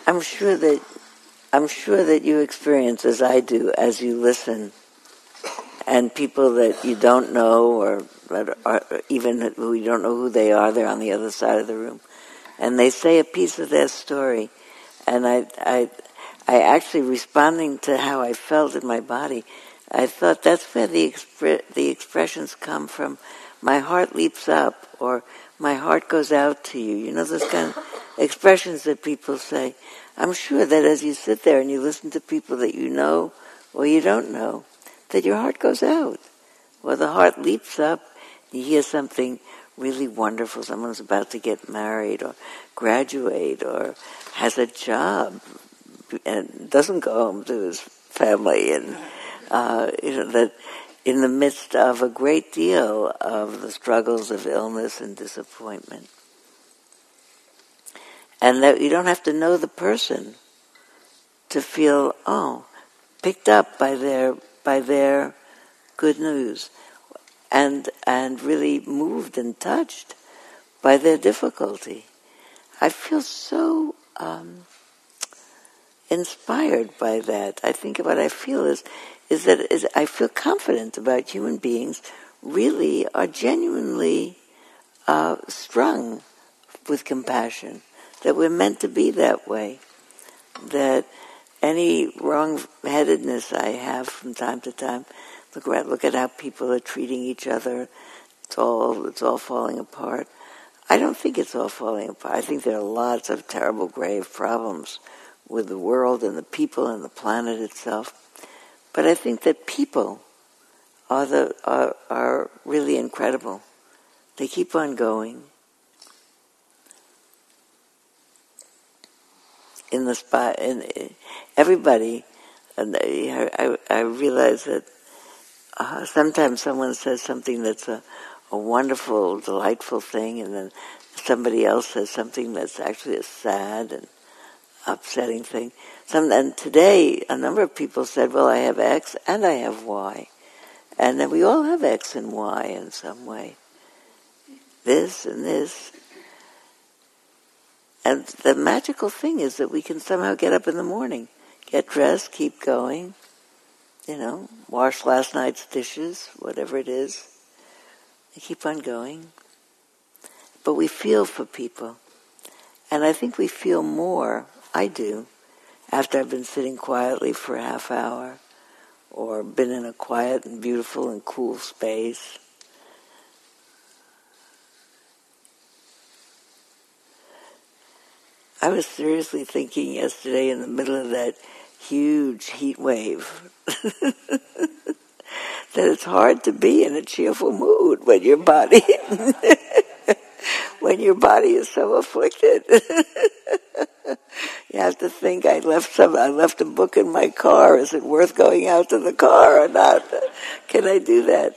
I'm sure that I'm sure that you experience as I do as you listen, and people that you don't know or, even who you don't know who they are, they're on the other side of the room, and they say a piece of their story, and I I I actually responding to how I felt in my body. I thought that's where the expre- the expressions come from. My heart leaps up, or my heart goes out to you. You know this kind of expressions that people say. I'm sure that as you sit there and you listen to people that you know or you don't know, that your heart goes out. Or the heart leaps up, you hear something really wonderful, someone's about to get married or graduate or has a job and doesn't go home to his family and uh, you know that in the midst of a great deal of the struggles of illness and disappointment and that you don't have to know the person to feel oh picked up by their by their good news and and really moved and touched by their difficulty. I feel so um, inspired by that. I think what i feel is is that is i feel confident about human beings really are genuinely uh, strung with compassion that we're meant to be that way. That any wrong-headedness I have from time to time, look at look at how people are treating each other. It's all it's all falling apart. I don't think it's all falling apart. I think there are lots of terrible, grave problems with the world and the people and the planet itself. But I think that people are the are, are really incredible. They keep on going. In the spot, and everybody, and I, I realize that uh, sometimes someone says something that's a, a wonderful, delightful thing, and then somebody else says something that's actually a sad and upsetting thing. Some, and today, a number of people said, well, I have X and I have Y. And then we all have X and Y in some way. This and this. And the magical thing is that we can somehow get up in the morning, get dressed, keep going, you know, wash last night's dishes, whatever it is. And keep on going. But we feel for people. And I think we feel more, I do, after I've been sitting quietly for a half hour or been in a quiet and beautiful and cool space I was seriously thinking yesterday in the middle of that huge heat wave that it's hard to be in a cheerful mood when your body when your body is so afflicted. you have to think I left some I left a book in my car. Is it worth going out to the car or not? Can I do that?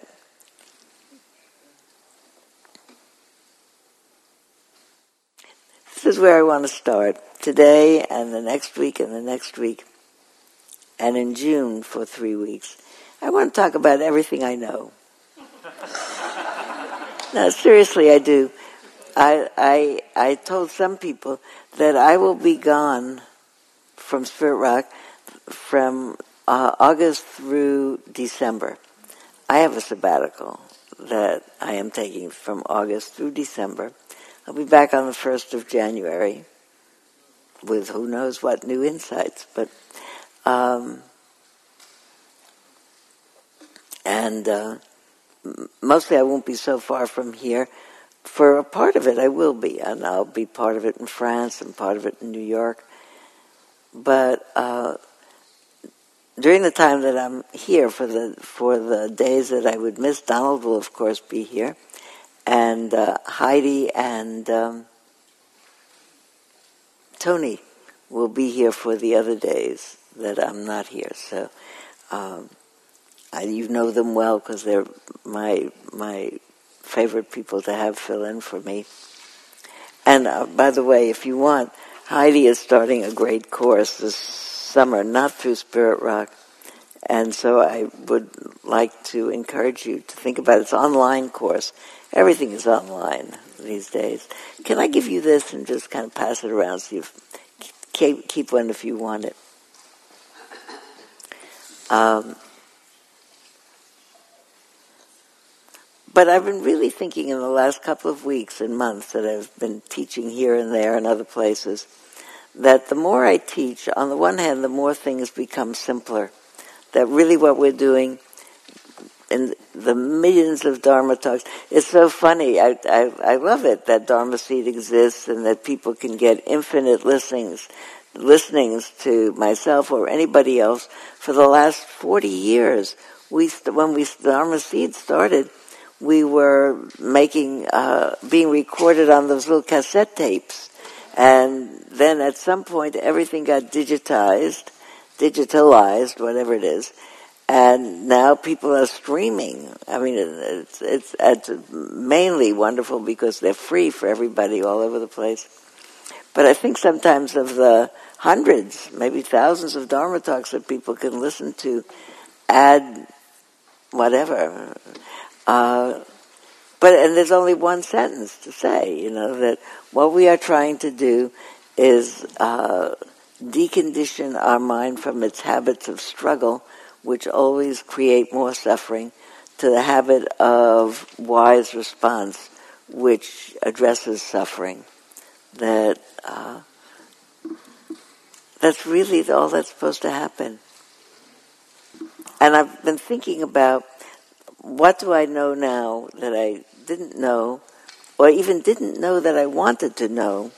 This is where I want to start today and the next week and the next week and in June for three weeks. I want to talk about everything I know. no, seriously, I do. I, I, I told some people that I will be gone from Spirit Rock from uh, August through December. I have a sabbatical that I am taking from August through December. I'll be back on the 1st of January with who knows what new insights, but um, and uh, mostly I won't be so far from here. For a part of it, I will be, and I'll be part of it in France and part of it in New York. But uh, during the time that I'm here, for the for the days that I would miss, Donald will of course be here, and uh, Heidi and um, Tony will be here for the other days that I'm not here. So. Um, I, you know them well because they're my my favorite people to have fill in for me. And uh, by the way, if you want, Heidi is starting a great course this summer, not through Spirit Rock. And so I would like to encourage you to think about it. It's an online course. Everything is online these days. Can I give you this and just kind of pass it around so you keep, keep one if you want it? Um, But I've been really thinking in the last couple of weeks and months that I've been teaching here and there and other places that the more I teach, on the one hand, the more things become simpler. That really what we're doing in the millions of Dharma talks, it's so funny. I, I, I love it that Dharma Seed exists and that people can get infinite listenings, listenings to myself or anybody else for the last 40 years. We, when we, Dharma Seed started, we were making, uh, being recorded on those little cassette tapes. And then at some point everything got digitized, digitalized, whatever it is. And now people are streaming. I mean, it's, it's, it's mainly wonderful because they're free for everybody all over the place. But I think sometimes of the hundreds, maybe thousands of Dharma talks that people can listen to, add whatever, uh, but and there's only one sentence to say, you know, that what we are trying to do is uh, decondition our mind from its habits of struggle, which always create more suffering, to the habit of wise response, which addresses suffering. That uh, that's really all that's supposed to happen. And I've been thinking about what do I know now that I didn't know, or even didn't know that I wanted to know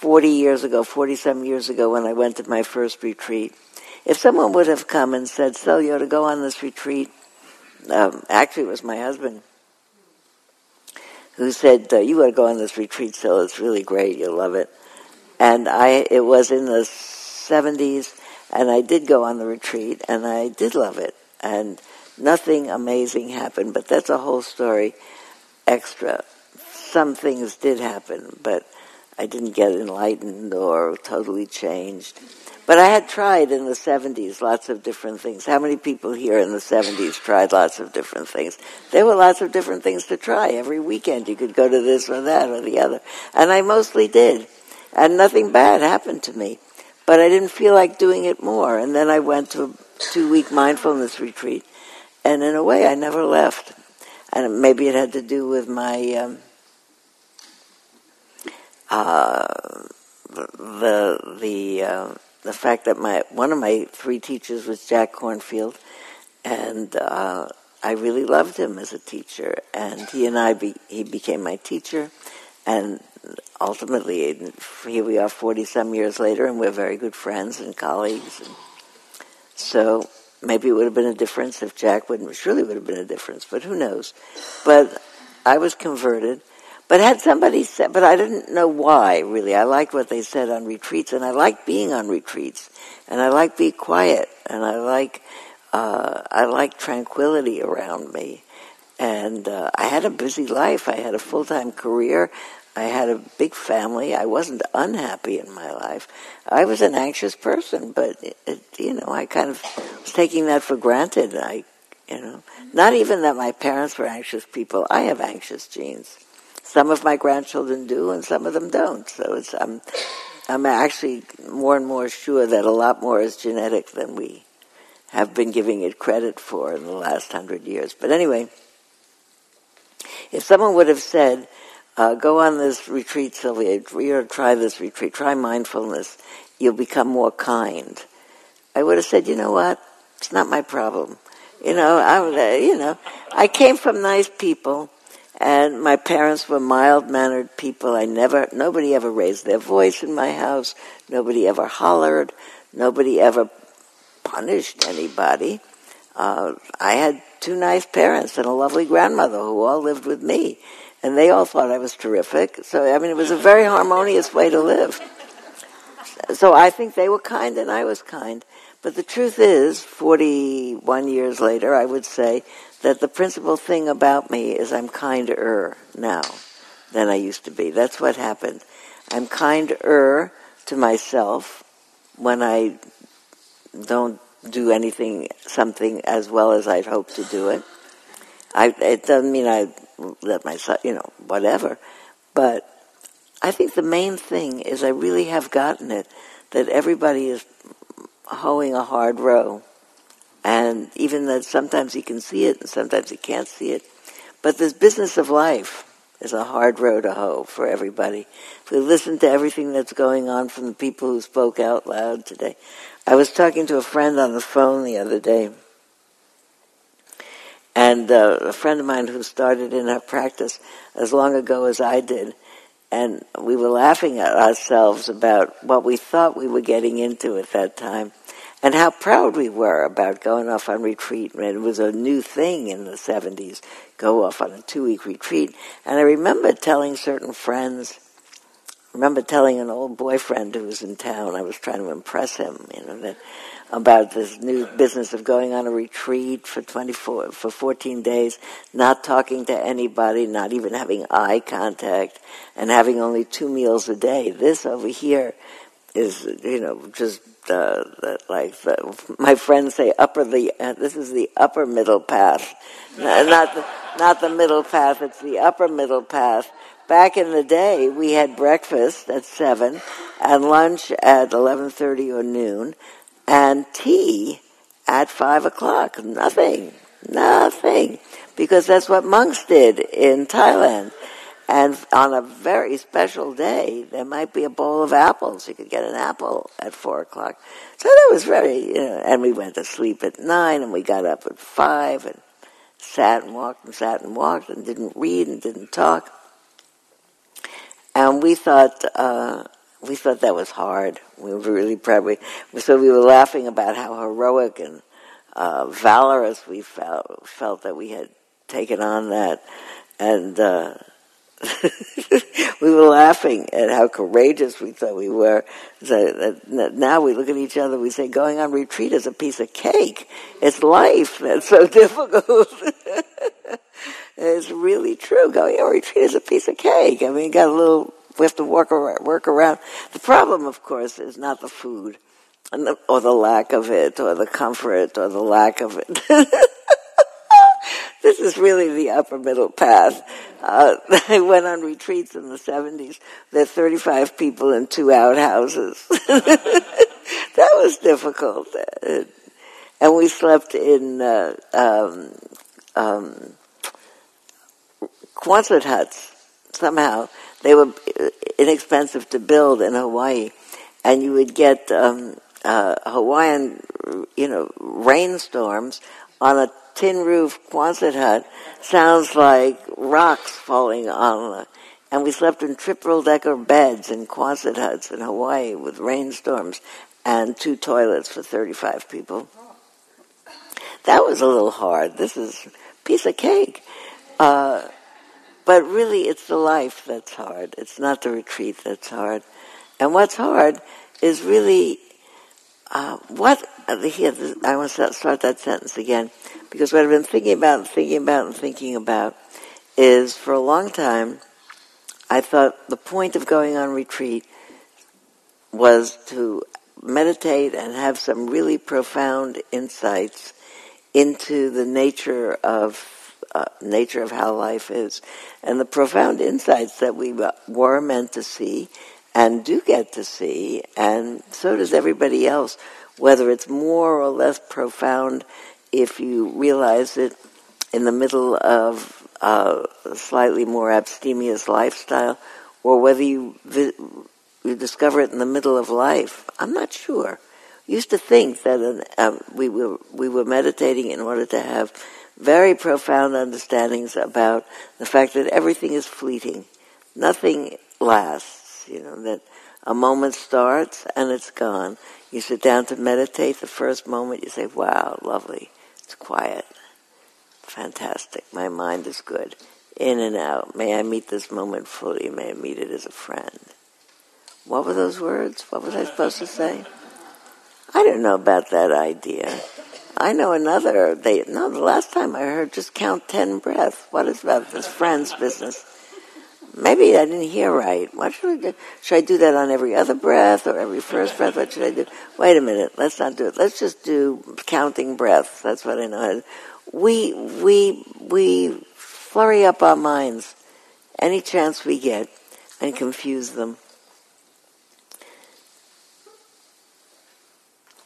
40 years ago, 40 some years ago when I went to my first retreat. If someone would have come and said, Sylvia, to go on this retreat, um, actually it was my husband who said, uh, you got to go on this retreat, so it's really great, you'll love it. And I, it was in the 70s, and I did go on the retreat, and I did love it. And nothing amazing happened, but that's a whole story extra. Some things did happen, but I didn't get enlightened or totally changed. But I had tried in the 70s lots of different things. How many people here in the 70s tried lots of different things? There were lots of different things to try. Every weekend you could go to this or that or the other. And I mostly did. And nothing bad happened to me. But I didn't feel like doing it more. And then I went to a two week mindfulness retreat and in a way, I never left. And maybe it had to do with my um, uh, the the uh, the fact that my one of my three teachers was Jack Kornfield, and uh, I really loved him as a teacher. And he and I be, he became my teacher, and ultimately here we are forty some years later, and we're very good friends and colleagues. And so maybe it would have been a difference if Jack wouldn't. Surely would have been a difference, but who knows? But I was converted. But had somebody said, but I didn't know why really. I liked what they said on retreats, and I like being on retreats, and I like being quiet, and I like uh, I like tranquility around me. And uh, I had a busy life. I had a full time career. I had a big family. I wasn't unhappy in my life. I was an anxious person, but it, it, you know, I kind of was taking that for granted. I, you know, not even that my parents were anxious people. I have anxious genes. Some of my grandchildren do, and some of them don't. So it's I'm I'm actually more and more sure that a lot more is genetic than we have been giving it credit for in the last hundred years. But anyway, if someone would have said, uh, go on this retreat, Sylvia, know, try this retreat, try mindfulness, you'll become more kind. I would have said, you know what? It's not my problem. You know, I, uh, you know, I came from nice people, and my parents were mild-mannered people. I never, nobody ever raised their voice in my house. Nobody ever hollered. Nobody ever punished anybody. Uh, I had two nice parents and a lovely grandmother who all lived with me, and they all thought I was terrific. So, I mean, it was a very harmonious way to live. So I think they were kind and I was kind. But the truth is, 41 years later, I would say that the principal thing about me is I'm kinder now than I used to be. That's what happened. I'm kinder to myself when I don't do anything, something as well as I'd hoped to do it. I, it doesn't mean I let myself, you know, whatever. But I think the main thing is I really have gotten it that everybody is hoeing a hard row. And even that sometimes he can see it and sometimes he can't see it. But this business of life is a hard road to hoe for everybody. If we listen to everything that's going on from the people who spoke out loud today. I was talking to a friend on the phone the other day. And uh, a friend of mine who started in our practice as long ago as I did, and we were laughing at ourselves about what we thought we were getting into at that time and how proud we were about going off on retreat. And it was a new thing in the 70s, go off on a two-week retreat. And I remember telling certain friends, I remember telling an old boyfriend who was in town, I was trying to impress him, you know, that about this new business of going on a retreat for 24, for 14 days, not talking to anybody, not even having eye contact, and having only two meals a day. This over here is, you know, just uh, like the, my friends say, upper the. Uh, this is the upper middle path, not the, not the middle path. It's the upper middle path. Back in the day, we had breakfast at seven, and lunch at eleven thirty or noon, and tea at five o'clock. Nothing, nothing, because that's what monks did in Thailand. And on a very special day, there might be a bowl of apples. You could get an apple at four o'clock. So that was very, you know, and we went to sleep at nine and we got up at five and sat and walked and sat and walked and didn't read and didn't talk. And we thought, uh, we thought that was hard. We were really proud. We, so we were laughing about how heroic and uh, valorous we felt, felt that we had taken on that. And, uh, we were laughing at how courageous we thought we were. So now we look at each other, we say, going on retreat is a piece of cake. It's life that's so difficult. it's really true. Going on retreat is a piece of cake. I mean, you got a little, we have to work around, work around. The problem, of course, is not the food, or the lack of it, or the comfort, or the lack of it. This is really the upper middle path. Uh, I went on retreats in the 70s. There are 35 people in two outhouses. that was difficult. Uh, and we slept in uh, um, um, Quonset huts. Somehow they were inexpensive to build in Hawaii, and you would get um, uh, Hawaiian, you know, rainstorms on a tin roof Quonset hut sounds like rocks falling on and we slept in triple decker beds in Quonset huts in Hawaii with rainstorms and two toilets for 35 people. That was a little hard. This is piece of cake. Uh, but really, it's the life that's hard. It's not the retreat that's hard. And what's hard is really uh, what here, I want to start that sentence again because what I've been thinking about and thinking about and thinking about is for a long time, I thought the point of going on retreat was to meditate and have some really profound insights into the nature of uh, nature of how life is, and the profound insights that we were meant to see and do get to see, and so does everybody else whether it's more or less profound if you realize it in the middle of a slightly more abstemious lifestyle, or whether you vi- you discover it in the middle of life. I'm not sure. used to think that an, uh, we were we were meditating in order to have very profound understandings about the fact that everything is fleeting, nothing lasts. You know that a moment starts and it's gone. You sit down to meditate. The first moment you say, "Wow, lovely! It's quiet, fantastic. My mind is good." In and out. May I meet this moment fully. May I meet it as a friend. What were those words? What was I supposed to say? I don't know about that idea. I know another. They no. The last time I heard, just count ten breaths. What is about this friend's business? Maybe I didn't hear right. What should I do? Should I do that on every other breath or every first breath? What should I do? Wait a minute. Let's not do it. Let's just do counting breaths. That's what I know. We we we flurry up our minds any chance we get and confuse them.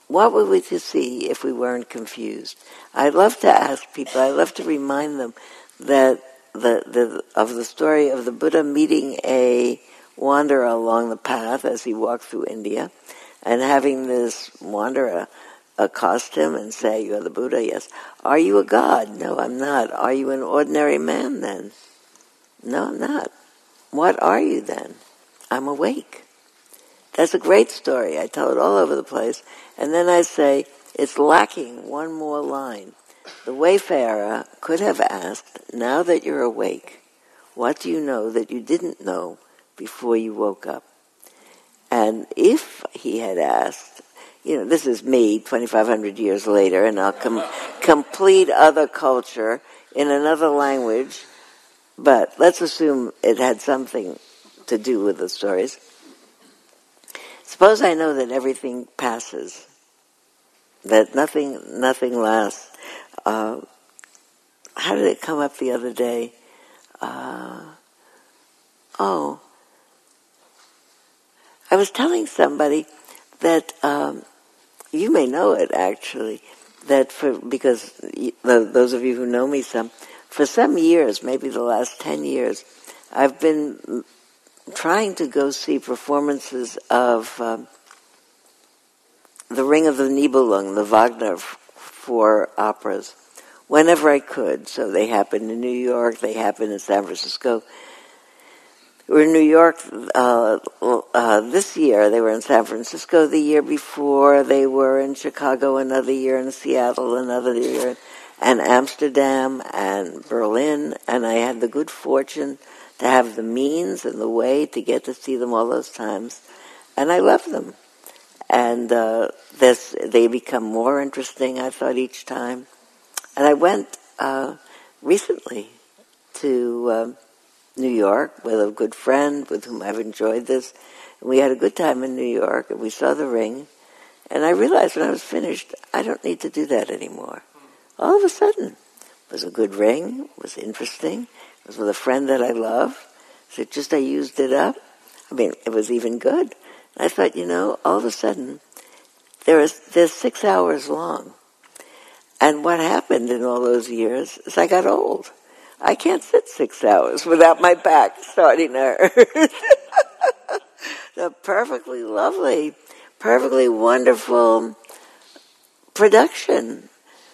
What would we to see if we weren't confused? I love to ask people, I love to remind them that the, the, of the story of the Buddha meeting a wanderer along the path as he walked through India and having this wanderer accost him and say, You're the Buddha? Yes. Are you a god? No, I'm not. Are you an ordinary man then? No, I'm not. What are you then? I'm awake. That's a great story. I tell it all over the place. And then I say, it's lacking one more line. The wayfarer could have asked, now that you're awake, what do you know that you didn't know before you woke up? And if he had asked, you know, this is me 2,500 years later, and I'll com- complete other culture in another language, but let's assume it had something to do with the stories. Suppose I know that everything passes, that nothing, nothing lasts. Uh, how did it come up the other day? Uh, oh, I was telling somebody that um, you may know it actually. That for because those of you who know me some, for some years, maybe the last ten years, I've been trying to go see performances of um, The Ring of the Nibelung, the Wagner f- four operas, whenever I could. So they happened in New York, they happened in San Francisco. We were in New York uh, uh, this year. They were in San Francisco the year before. They were in Chicago another year, in Seattle another year, and Amsterdam and Berlin. And I had the good fortune to have the means and the way to get to see them all those times. And I love them. And uh, this, they become more interesting, I thought, each time. And I went uh, recently to um, New York with a good friend with whom I've enjoyed this. And we had a good time in New York, and we saw the ring. And I realized when I was finished, I don't need to do that anymore. All of a sudden, it was a good ring, it was interesting, it was with a friend that I love. So just I used it up. I mean, it was even good. I thought, you know, all of a sudden, there is they're six hours long. And what happened in all those years is I got old. I can't sit six hours without my back starting to hurt. the perfectly lovely, perfectly wonderful production.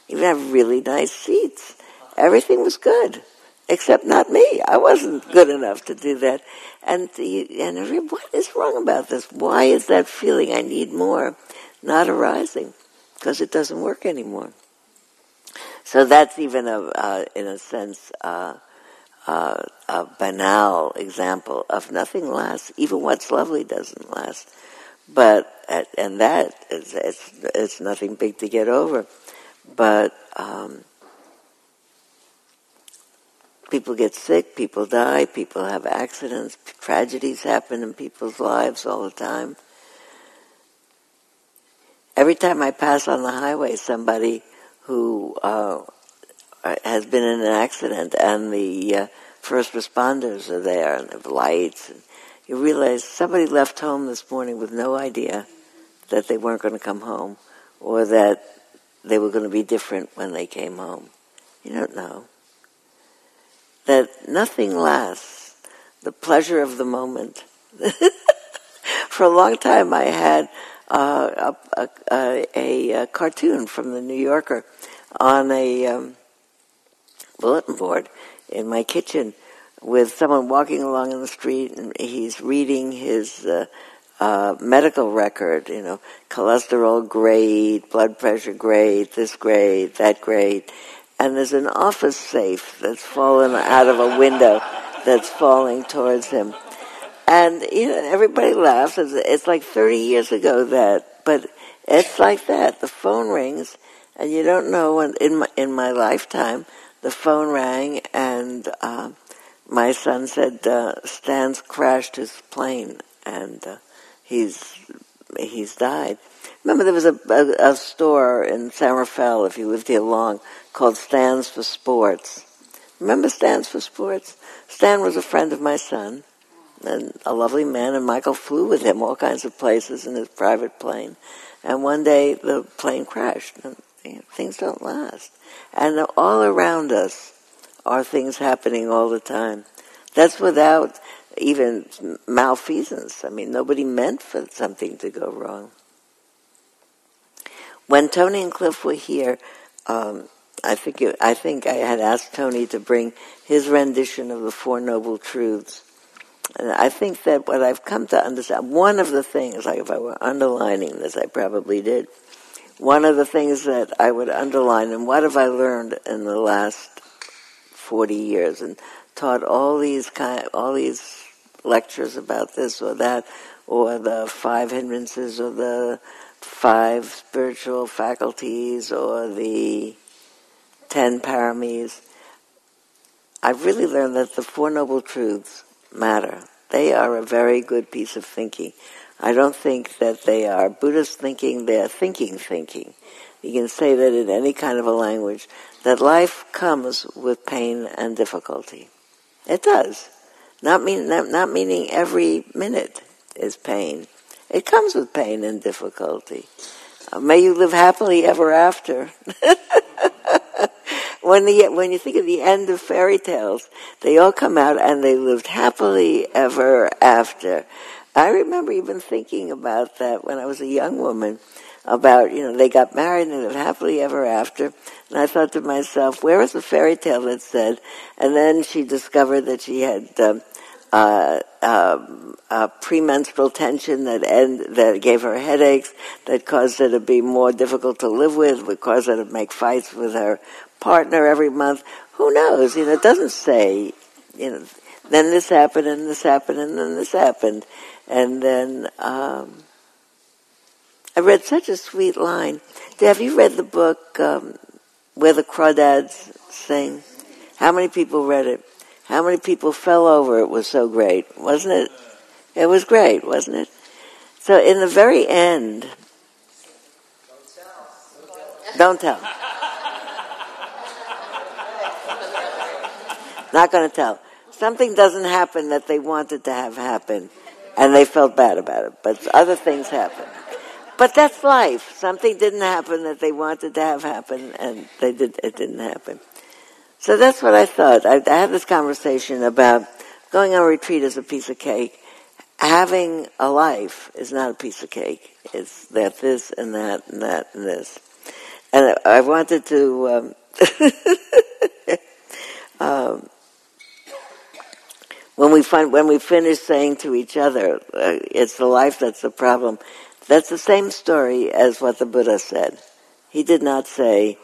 Even have really nice seats. Everything was good except not me. I wasn't good enough to do that. And the, and what is wrong about this? Why is that feeling I need more not arising? Because it doesn't work anymore. So that's even a, uh, in a sense, uh, uh, a banal example of nothing lasts. Even what's lovely doesn't last. But and that is it's, it's nothing big to get over. But um, people get sick, people die, people have accidents, tragedies happen in people's lives all the time. Every time I pass on the highway, somebody who uh, has been in an accident and the uh, first responders are there and the lights, and you realize somebody left home this morning with no idea that they weren't going to come home, or that they were going to be different when they came home. You don't know. That nothing lasts. The pleasure of the moment. For a long time, I had uh, a, a, a, cartoon from the New Yorker on a um, bulletin board in my kitchen with someone walking along in the street and he's reading his uh, uh, medical record, you know, cholesterol grade, blood pressure grade, this grade, that grade. And there's an office safe that's fallen out of a window that's falling towards him. And, you know, everybody laughs. It's, it's like 30 years ago that, but it's like that. The phone rings and you don't know when, in my, in my lifetime, the phone rang and, uh, my son said, uh, Stan's crashed his plane and, uh, he's he's died. Remember, there was a, a, a, store in San Rafael, if you lived here long, called Stands for Sports. Remember Stands for Sports? Stan was a friend of my son, and a lovely man, and Michael flew with him all kinds of places in his private plane. And one day the plane crashed, and you know, things don't last. And all around us are things happening all the time. That's without even malfeasance. I mean, nobody meant for something to go wrong. When Tony and Cliff were here, um, I think it, I think I had asked Tony to bring his rendition of the Four Noble Truths. And I think that what I've come to understand, one of the things, like if I were underlining this, I probably did. One of the things that I would underline, and what have I learned in the last 40 years, and taught all these kind, all these lectures about this or that, or the five hindrances, or the five spiritual faculties, or the ten paramis. I've really learned that the Four Noble Truths matter. They are a very good piece of thinking. I don't think that they are Buddhist thinking, they are thinking thinking. You can say that in any kind of a language, that life comes with pain and difficulty. It does. Not, mean, not, not meaning every minute is pain. It comes with pain and difficulty. Uh, may you live happily ever after. when the when you think of the end of fairy tales, they all come out and they lived happily ever after. I remember even thinking about that when I was a young woman. About you know they got married and they lived happily ever after, and I thought to myself, where is the fairy tale that said? And then she discovered that she had um, uh, uh, premenstrual tension that end, that gave her headaches, that caused her to be more difficult to live with, would cause her to make fights with her partner every month. Who knows? You know, it doesn't say. You know, then this happened, and this happened, and then this happened, and then um, I read such a sweet line. Have you read the book um, where the crawdads sing? How many people read it? How many people fell over? It was so great, wasn't it? It was great, wasn't it? So in the very end, don't tell. Not going to tell. Something doesn't happen that they wanted to have happen, and they felt bad about it. But other things happen. But that's life. Something didn't happen that they wanted to have happen, and they did. It didn't happen. So that's what I thought. I, I had this conversation about going on retreat is a piece of cake. Having a life is not a piece of cake. It's that this and that and that and this. And I wanted to um, um, when we find when we finish saying to each other, uh, "It's the life that's the problem." That's the same story as what the Buddha said. He did not say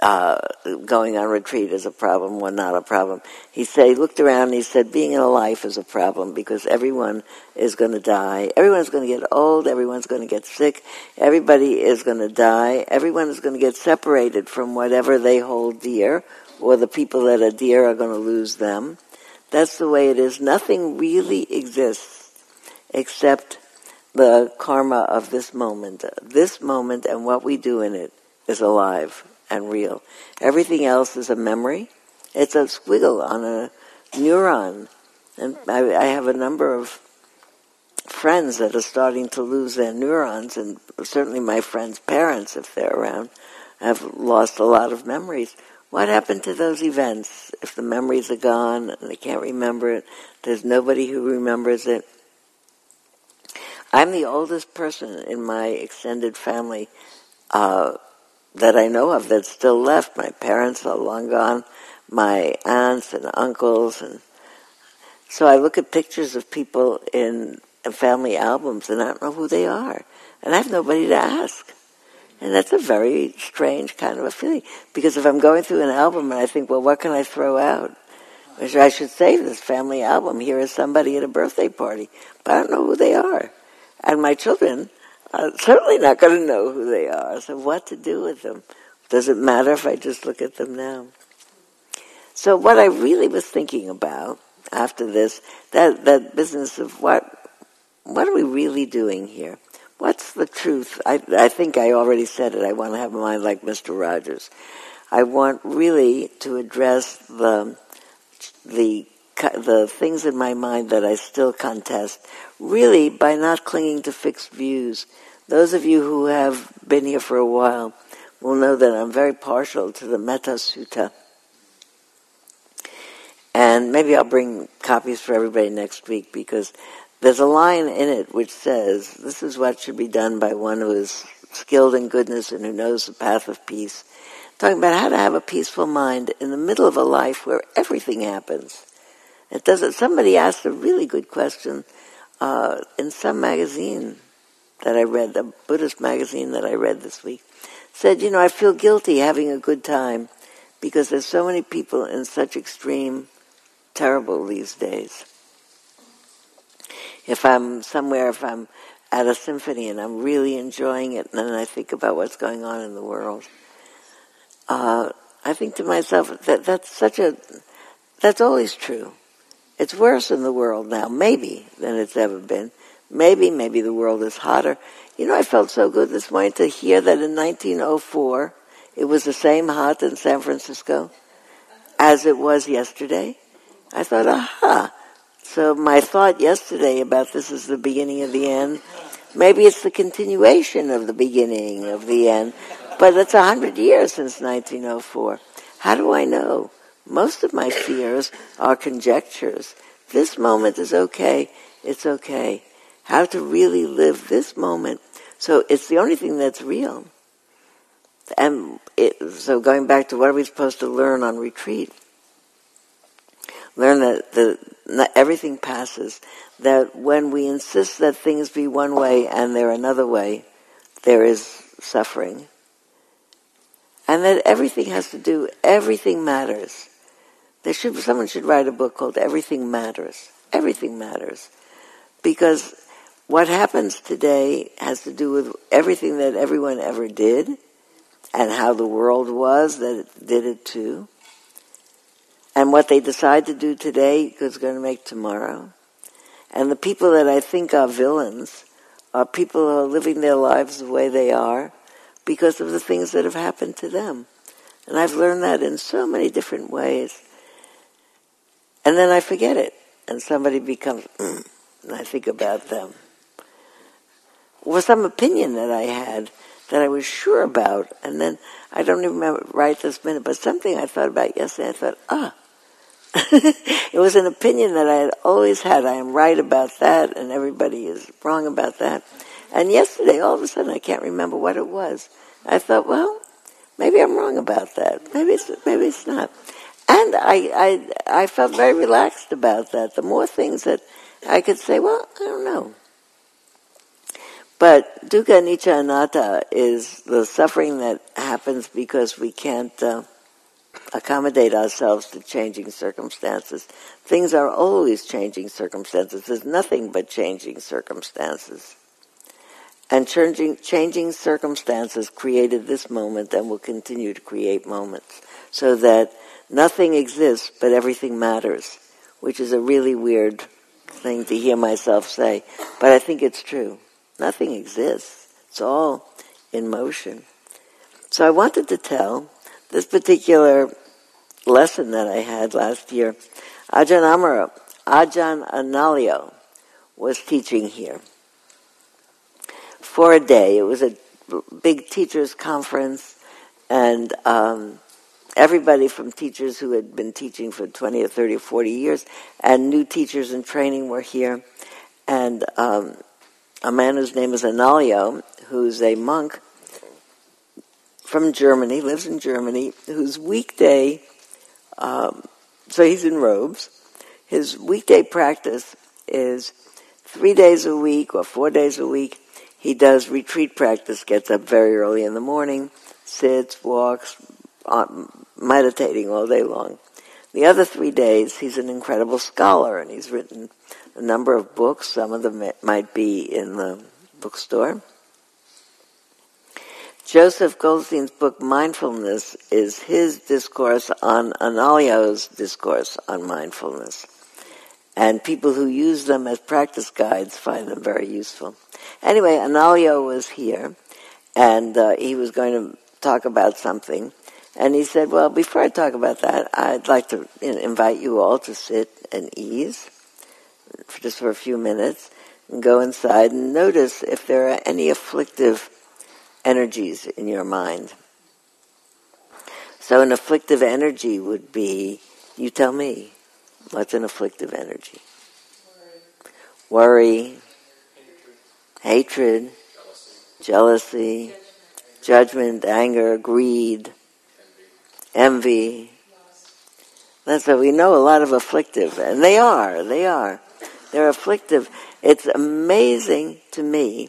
uh, going on retreat is a problem or not a problem. He said he looked around and he said being in a life is a problem because everyone is going to die. Everyone's going to get old. Everyone's going to get sick. Everybody is going to die. Everyone is going to get separated from whatever they hold dear, or the people that are dear are going to lose them. That's the way it is. Nothing really exists except the karma of this moment. This moment and what we do in it is alive and real. Everything else is a memory. It's a squiggle on a neuron. And I, I have a number of friends that are starting to lose their neurons, and certainly my friends' parents, if they're around, have lost a lot of memories. What happened to those events? If the memories are gone and they can't remember it, there's nobody who remembers it. I'm the oldest person in my extended family uh, that I know of that's still left. My parents are long gone, my aunts and uncles, and so I look at pictures of people in family albums and I don't know who they are, and I have nobody to ask. And that's a very strange kind of a feeling. Because if I'm going through an album and I think, well, what can I throw out? I should save this family album. Here is somebody at a birthday party. But I don't know who they are. And my children are certainly not going to know who they are. So what to do with them? Does it matter if I just look at them now? So what I really was thinking about after this, that, that business of what, what are we really doing here? What's the truth? I, I think I already said it. I want to have a mind like Mr. Rogers. I want really to address the the the things in my mind that I still contest, really by not clinging to fixed views. Those of you who have been here for a while will know that I'm very partial to the Metta Sutta. And maybe I'll bring copies for everybody next week because there's a line in it which says, this is what should be done by one who is skilled in goodness and who knows the path of peace. Talking about how to have a peaceful mind in the middle of a life where everything happens. It doesn't, somebody asked a really good question uh, in some magazine that I read, a Buddhist magazine that I read this week, said, you know, I feel guilty having a good time because there's so many people in such extreme terrible these days if I'm somewhere, if I'm at a symphony and I'm really enjoying it, and then I think about what's going on in the world, uh, I think to myself that that's such a that's always true. It's worse in the world now, maybe than it's ever been. Maybe, maybe the world is hotter. You know, I felt so good this morning to hear that in 1904 it was the same hot in San Francisco as it was yesterday. I thought, aha, so my thought yesterday about this is the beginning of the end. Maybe it's the continuation of the beginning of the end. But it's a hundred years since 1904. How do I know? Most of my fears are conjectures. This moment is okay. It's okay. How to really live this moment. So it's the only thing that's real. And it, so going back to what are we supposed to learn on retreat? Learn that the everything passes. That when we insist that things be one way and they're another way, there is suffering. And that everything has to do, everything matters. There should, someone should write a book called Everything Matters. Everything matters. Because what happens today has to do with everything that everyone ever did and how the world was that it did it too and what they decide to do today is going to make tomorrow. And the people that I think are villains are people who are living their lives the way they are because of the things that have happened to them. And I've learned that in so many different ways. And then I forget it, and somebody becomes, mm, and I think about them. Or some opinion that I had that I was sure about, and then I don't even remember right this minute, but something I thought about yesterday, I thought, ah, it was an opinion that I had always had. I am right about that, and everybody is wrong about that. And yesterday, all of a sudden, I can't remember what it was. I thought, well, maybe I'm wrong about that. Maybe it's maybe it's not. And I I I felt very relaxed about that. The more things that I could say, well, I don't know. But dukkha anicca anatta is the suffering that happens because we can't. Uh, accommodate ourselves to changing circumstances. Things are always changing circumstances. There's nothing but changing circumstances. And changing, changing circumstances created this moment and will continue to create moments. So that nothing exists but everything matters, which is a really weird thing to hear myself say. But I think it's true. Nothing exists. It's all in motion. So I wanted to tell this particular lesson that I had last year, Ajahn Amaro, Ajahn Analayo was teaching here for a day. It was a big teachers conference, and um, everybody from teachers who had been teaching for 20 or 30 or 40 years and new teachers in training were here. And um, a man whose name is Analayo, who's a monk from Germany, lives in Germany, whose weekday, um, so he's in robes, his weekday practice is three days a week or four days a week. He does retreat practice, gets up very early in the morning, sits, walks, meditating all day long. The other three days, he's an incredible scholar, and he's written a number of books. Some of them might be in the bookstore. Joseph Goldstein's book Mindfulness is his discourse on Analayo's discourse on mindfulness. And people who use them as practice guides find them very useful. Anyway, Analayo was here, and uh, he was going to talk about something. And he said, well, before I talk about that, I'd like to invite you all to sit and ease for just for a few minutes and go inside and notice if there are any afflictive energies in your mind. So an afflictive energy would be, you tell me, what's an afflictive energy? Worry, hatred, jealousy, judgment, anger, greed, envy. That's what we know a lot of afflictive, and they are, they are. They're afflictive. It's amazing to me,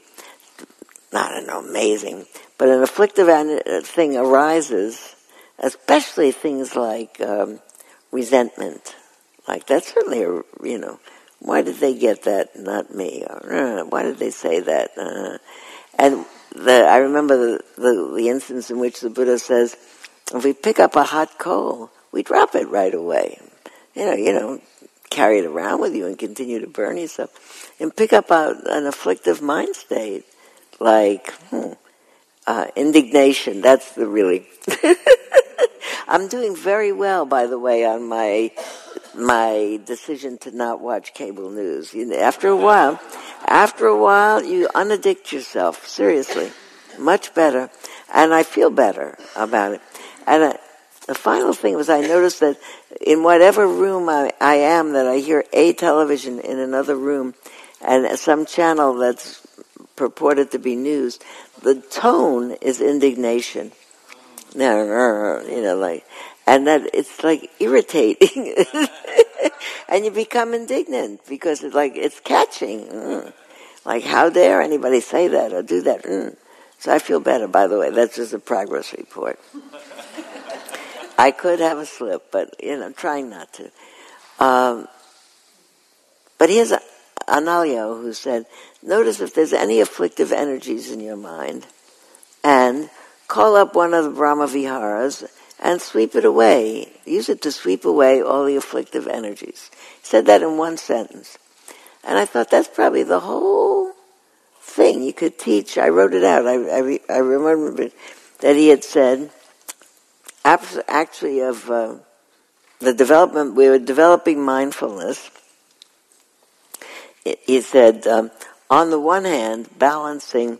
not an amazing, but an afflictive thing arises, especially things like um, resentment. Like that's certainly a, you know, why did they get that, not me? Or, uh, why did they say that? Uh, and the, I remember the, the, the instance in which the Buddha says, if we pick up a hot coal, we drop it right away. You know, you don't carry it around with you and continue to burn yourself. And pick up a, an afflictive mind state, like hmm, uh, indignation. That's the really. I'm doing very well, by the way, on my my decision to not watch cable news. You know, after a while, after a while, you unaddict yourself. Seriously, much better, and I feel better about it. And I, the final thing was I noticed that in whatever room I, I am, that I hear a television in another room, and some channel that's purported to be news, the tone is indignation. You know, like, and that it's like irritating, and you become indignant because it's like it's catching. Mm. Like, how dare anybody say that or do that? Mm. So I feel better. By the way, that's just a progress report. I could have a slip, but you know, trying not to. Um, but here's Analayo who said, notice if there's any afflictive energies in your mind, and call up one of the Brahma Viharas and sweep it away. Use it to sweep away all the afflictive energies. He said that in one sentence. And I thought that's probably the whole thing you could teach. I wrote it out. I, I, I remember that he had said, actually of uh, the development, we were developing mindfulness. He said, um, on the one hand, balancing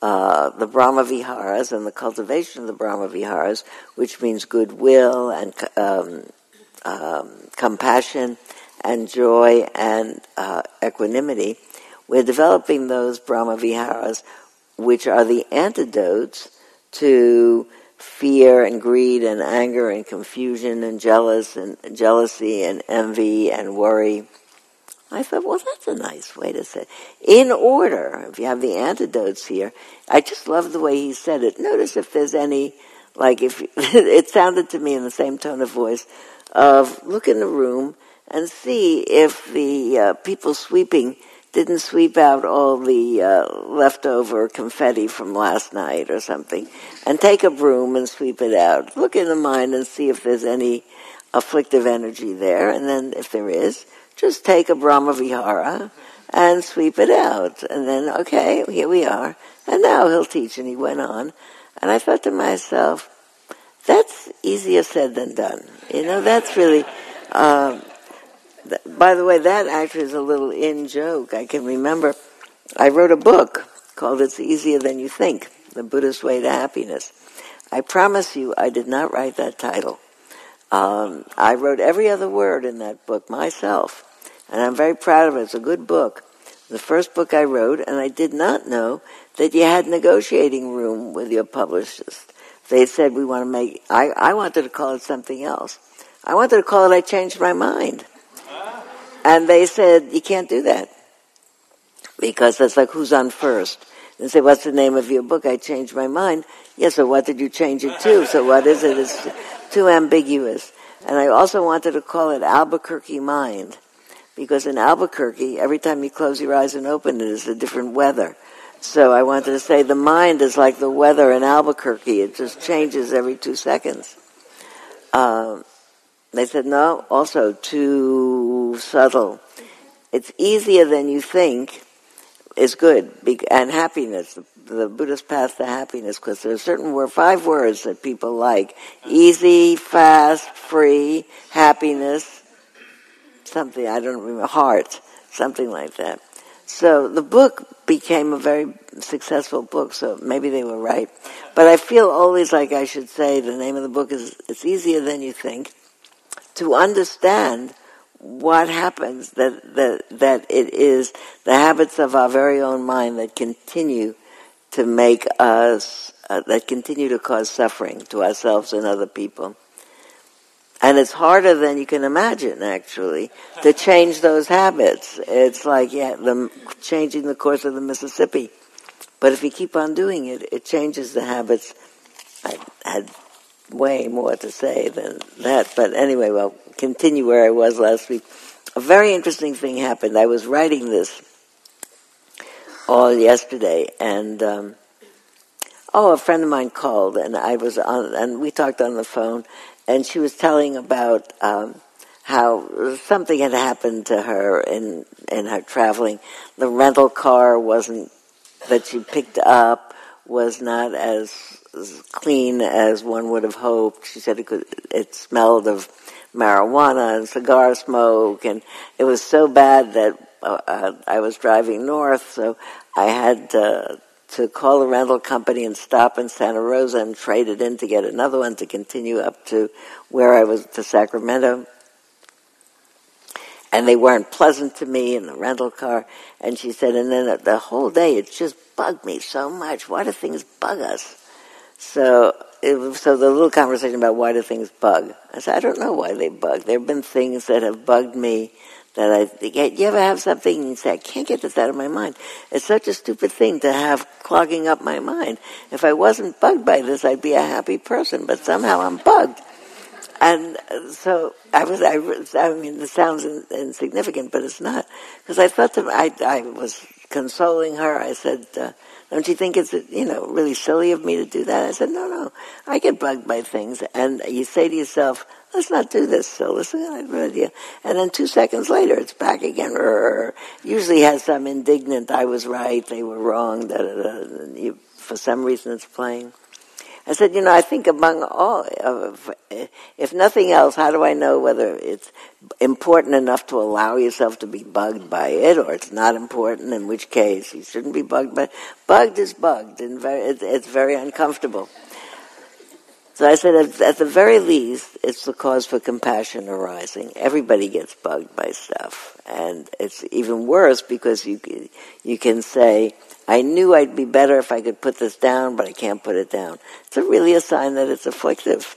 uh, the Brahma Viharas and the cultivation of the Brahma Viharas, which means goodwill and um, um, compassion and joy and uh, equanimity. We're developing those Brahma Viharas, which are the antidotes to fear and greed and anger and confusion and jealous and jealousy and envy and worry. I thought, well, that's a nice way to say it. In order, if you have the antidotes here, I just love the way he said it. Notice if there's any, like if, it sounded to me in the same tone of voice, of look in the room and see if the uh, people sweeping didn't sweep out all the uh, leftover confetti from last night or something, and take a broom and sweep it out. Look in the mind and see if there's any afflictive energy there, and then if there is, just take a Brahma Vihara and sweep it out. And then, okay, here we are. And now he'll teach. And he went on. And I thought to myself, that's easier said than done. You know, that's really, th- by the way, that actually is a little in joke. I can remember I wrote a book called It's Easier Than You Think The Buddhist Way to Happiness. I promise you, I did not write that title. Um, I wrote every other word in that book myself, and I'm very proud of it. It's a good book. The first book I wrote, and I did not know that you had negotiating room with your publishers. They said we want to make. I, I wanted to call it something else. I wanted to call it I changed my mind, and they said you can't do that because that's like who's on first. And say, what's the name of your book? I changed my mind. Yes, so what did you change it to? So what is it? It's too ambiguous. And I also wanted to call it Albuquerque Mind. Because in Albuquerque, every time you close your eyes and open it is a different weather. So I wanted to say the mind is like the weather in Albuquerque. It just changes every two seconds. Um, they said, no, also too subtle. It's easier than you think is good. And happiness, the Buddhist path to happiness, because there are certain word, five words that people like. Easy, fast, free, happiness, something, I don't remember, heart, something like that. So the book became a very successful book, so maybe they were right. But I feel always like I should say the name of the book is It's Easier Than You Think. To understand what happens that, that, that it is the habits of our very own mind that continue to make us, uh, that continue to cause suffering to ourselves and other people. And it's harder than you can imagine, actually, to change those habits. It's like, yeah, the, changing the course of the Mississippi. But if you keep on doing it, it changes the habits. I had way more to say than that. But anyway, well, continue where I was last week. A very interesting thing happened. I was writing this all yesterday, and um, oh, a friend of mine called, and I was on, and we talked on the phone, and she was telling about um, how something had happened to her in in her traveling. The rental car wasn't that she picked up was not as, as clean as one would have hoped. She said it could, it smelled of marijuana and cigar smoke, and it was so bad that uh, uh I was driving north, so I had to, to call the rental company and stop in Santa Rosa and trade it in to get another one to continue up to where I was to Sacramento. And they weren't pleasant to me in the rental car. And she said, and then the whole day it just bugged me so much. Why do things bug us? So, it, so the little conversation about why do things bug? I said, I don't know why they bug. There have been things that have bugged me that I, you ever have something and you say, I can't get this out of my mind. It's such a stupid thing to have clogging up my mind. If I wasn't bugged by this, I'd be a happy person, but somehow I'm bugged. And so I was, I, I mean, this sounds insignificant, but it's not. Because I thought to, I, I was consoling her. I said, uh, don't you think it's, you know, really silly of me to do that? I said, no, no, I get bugged by things. And you say to yourself, let's not do this, so listen, I have an idea. And then two seconds later, it's back again. Usually has some indignant, I was right, they were wrong, da, da, da. You, for some reason it's playing. I said, you know, I think among all, eh, if nothing else, how do I know whether it's important enough to allow yourself to be bugged by it, or it's not important? In which case, you shouldn't be bugged by. Bugged is bugged, and very, it's very uncomfortable. So I said, at, the very least, it's the cause for compassion arising. Everybody gets bugged by stuff, and it's even worse because you you can say I knew I'd be better if I could put this down, but I can't put it down. It's really a sign that it's afflictive.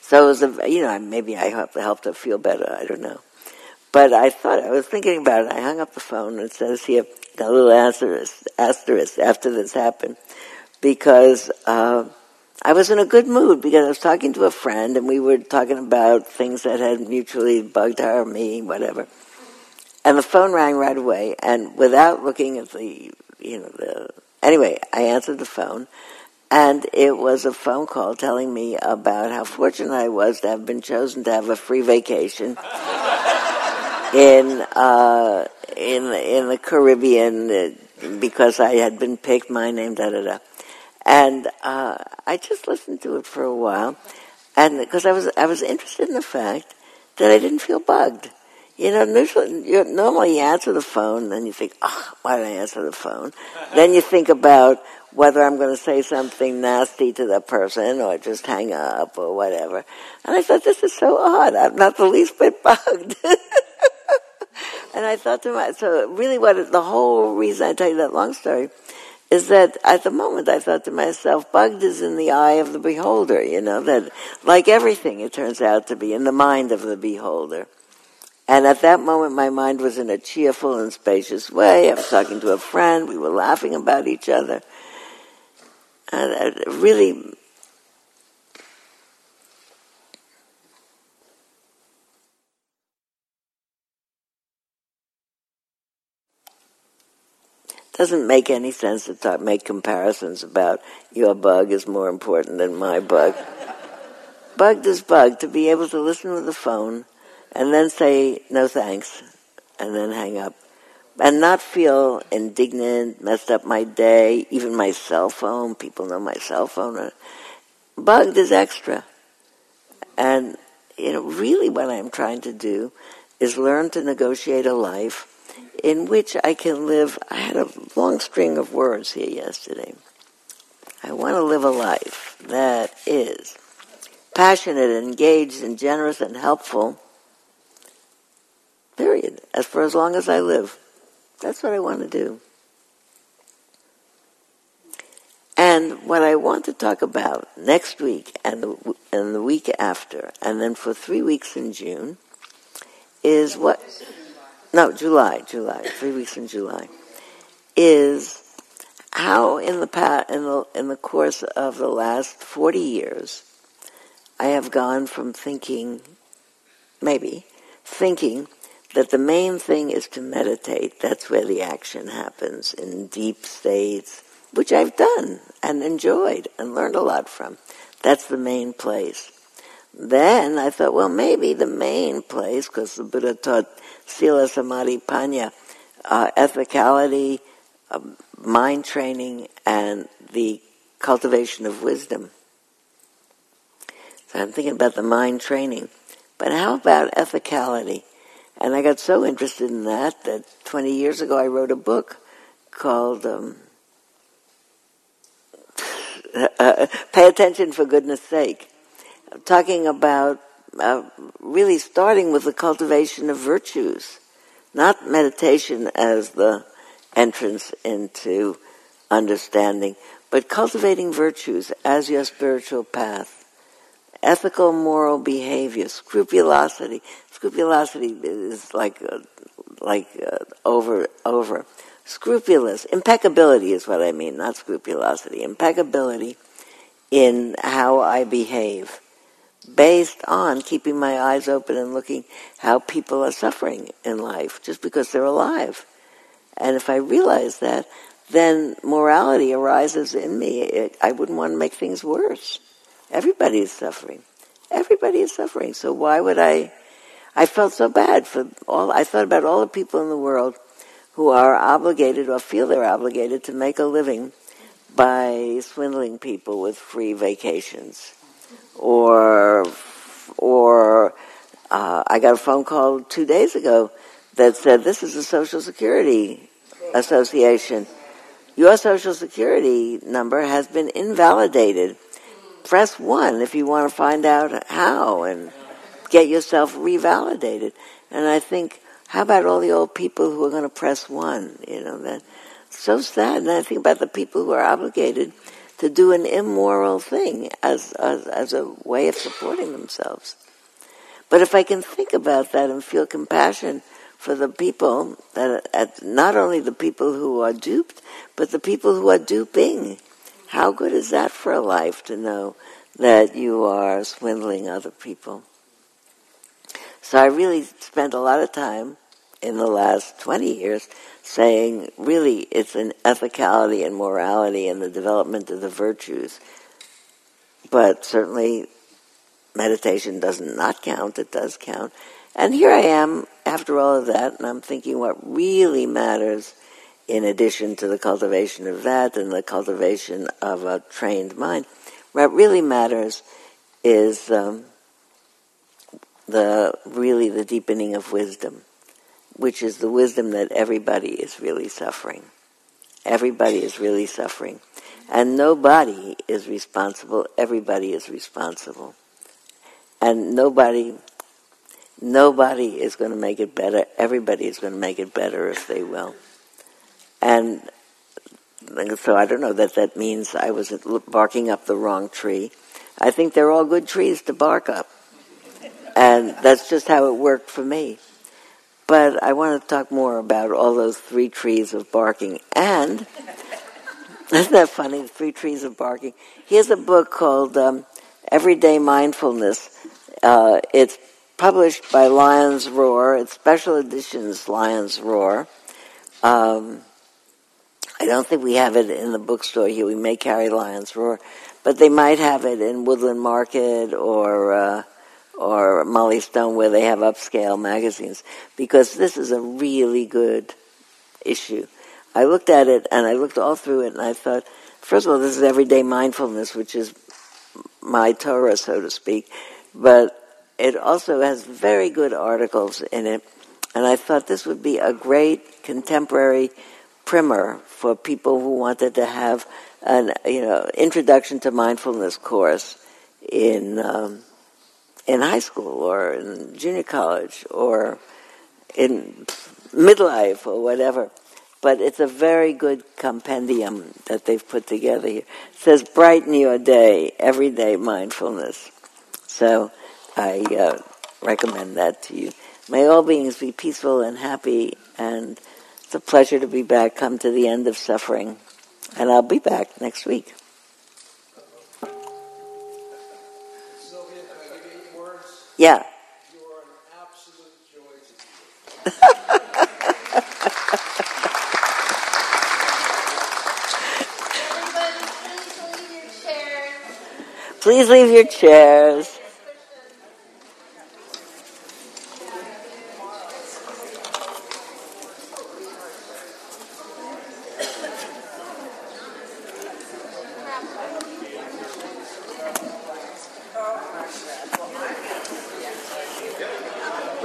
So it was a, you know, maybe I helped, her feel better. I don't know. But I thought, I was thinking about it. I hung up the phone and says here, a little asterisk, asterisk after this happened. Because, uh, I was in a good mood because I was talking to a friend and we were talking about things that had mutually bugged her me, whatever. And the phone rang right away, and without looking at the, you know, the, anyway, I answered the phone, and it was a phone call telling me about how fortunate I was to have been chosen to have a free vacation in, uh, in, in the Caribbean uh, because I had been picked, my name, da da da. And, uh, I just listened to it for a while, and because I was, I was interested in the fact that I didn't feel bugged. You know, you normally you answer the phone, and you think, oh, why did I answer the phone? then you think about whether I'm going to say something nasty to the person or just hang up or whatever. And I thought, this is so odd. I'm not the least bit bugged. and I thought to myself, so really what, the whole reason I tell you that long story is that at the moment I thought to myself, bugged is in the eye of the beholder, you know, that like everything it turns out to be in the mind of the beholder. And at that moment, my mind was in a cheerful and spacious way. I was talking to a friend. We were laughing about each other. And it really doesn't make any sense to talk, make comparisons about your bug is more important than my bug. bugged is bugged to be able to listen to the phone and then say no thanks and then hang up and not feel indignant, messed up my day, even my cell phone. People know my cell phone. Bugged is extra. And, you know, really what I'm trying to do is learn to negotiate a life in which I can live. I had a long string of words here yesterday. I want to live a life that is passionate, engaged, and generous and helpful. Period. As for as long as I live. That's what I want to do. And what I want to talk about next week and the, and the week after, and then for three weeks in June, is what? No, July, July, three weeks in July, is how in the past, in the in the course of the last forty years, I have gone from thinking, maybe thinking that the main thing is to meditate. That's where the action happens in deep states, which I've done and enjoyed and learned a lot from. That's the main place. Then I thought, well, maybe the main place, because the Buddha taught Sila Samadhi Panna, uh, ethicality, uh, mind training, and the cultivation of wisdom. So I'm thinking about the mind training. But how about ethicality? And I got so interested in that that 20 years ago I wrote a book called um, uh, Pay Attention for Goodness Sake, talking about uh, really starting with the cultivation of virtues, not meditation as the entrance into understanding, but cultivating virtues as your spiritual path ethical moral behavior, scrupulosity. Scrupulosity is like uh, like uh, over over scrupulous. Impeccability is what I mean, not scrupulosity. Impeccability in how I behave, based on keeping my eyes open and looking how people are suffering in life just because they're alive. And if I realize that, then morality arises in me. It, I wouldn't want to make things worse. Everybody is suffering. Everybody is suffering. So why would I? I felt so bad for all. I thought about all the people in the world who are obligated or feel they're obligated to make a living by swindling people with free vacations, or or uh, I got a phone call two days ago that said this is a Social Security Association. Your Social Security number has been invalidated press one if you want to find out how and get yourself revalidated. And I think, how about all the old people who are going to press one? You know, that so sad. And I think about the people who are obligated to do an immoral thing as, as, as a way of supporting themselves. But if I can think about that and feel compassion for the people that, not only the people who are duped, but the people who are duping, how good is that for a life to know that you are swindling other people? So I really spent a lot of time in the last 20 years saying really it's an ethicality and morality and the development of the virtues. But certainly meditation does not count, it does count. And here I am after all of that, and I'm thinking what really matters in addition to the cultivation of that and the cultivation of a trained mind. What really matters is um, the really the deepening of wisdom, which is the wisdom that everybody is really suffering. Everybody is really suffering. And nobody is responsible, everybody is responsible. And nobody nobody is going to make it better. Everybody is going to make it better if they will. And so I don't know that that means I was barking up the wrong tree. I think they're all good trees to bark up. And that's just how it worked for me. But I want to talk more about all those three trees of barking. And, isn't that funny? The Three trees of barking. Here's a book called um, Everyday Mindfulness. Uh, it's published by Lions Roar. It's special editions Lions Roar. Um, I don't think we have it in the bookstore here. We may carry Lions Roar, but they might have it in Woodland Market or uh, or Mollie Stone where they have upscale magazines because this is a really good issue. I looked at it and I looked all through it and I thought, first of all, this is everyday mindfulness, which is my Torah, so to speak, but it also has very good articles in it. And I thought this would be a great contemporary primer for people who wanted to have an you know introduction to mindfulness course in um, in high school or in junior college or in midlife or whatever. But it's a very good compendium that they've put together here. It says brighten your day, everyday mindfulness. So I uh, recommend that to you. May all beings be peaceful and happy and it's a pleasure to be back, come to the end of suffering. And I'll be back next week. Yeah. You are an absolute joy to Please leave your chairs.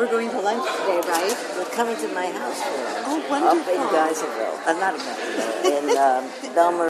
We're going to lunch today, right? We're coming to my house for lunch. Oh, wonderful. Up in Geyserville. Uh, not in Geyserville. In um, Belmar.